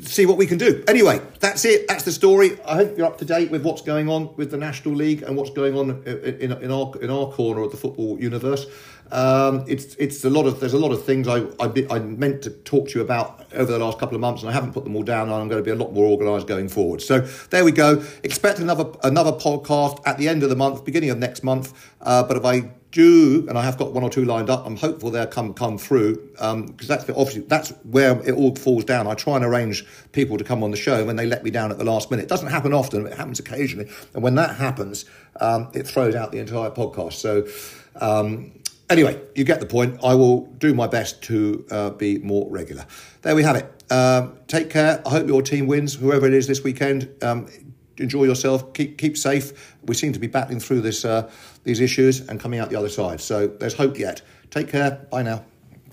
see what we can do. Anyway, that's it. That's the story. I hope you're up to date with what's going on with the National League and what's going on in, in, in our in our corner of the football universe. Um, it's it's a lot of there's a lot of things I, I, I meant to talk to you about over the last couple of months, and I haven't put them all down. And I'm going to be a lot more organised going forward. So there we go. Expect another another podcast at the end of the month, beginning of next month. Uh, but if I do, and I have got one or two lined up. I'm hopeful they'll come come through because um, that's the, obviously that's where it all falls down. I try and arrange people to come on the show, and they let me down at the last minute. It doesn't happen often, it happens occasionally, and when that happens, um, it throws out the entire podcast. So. Um, Anyway, you get the point. I will do my best to uh, be more regular. There we have it. Um, take care. I hope your team wins, whoever it is this weekend. Um, enjoy yourself. Keep keep safe. We seem to be battling through this uh, these issues and coming out the other side. So there's hope yet. Take care. Bye now.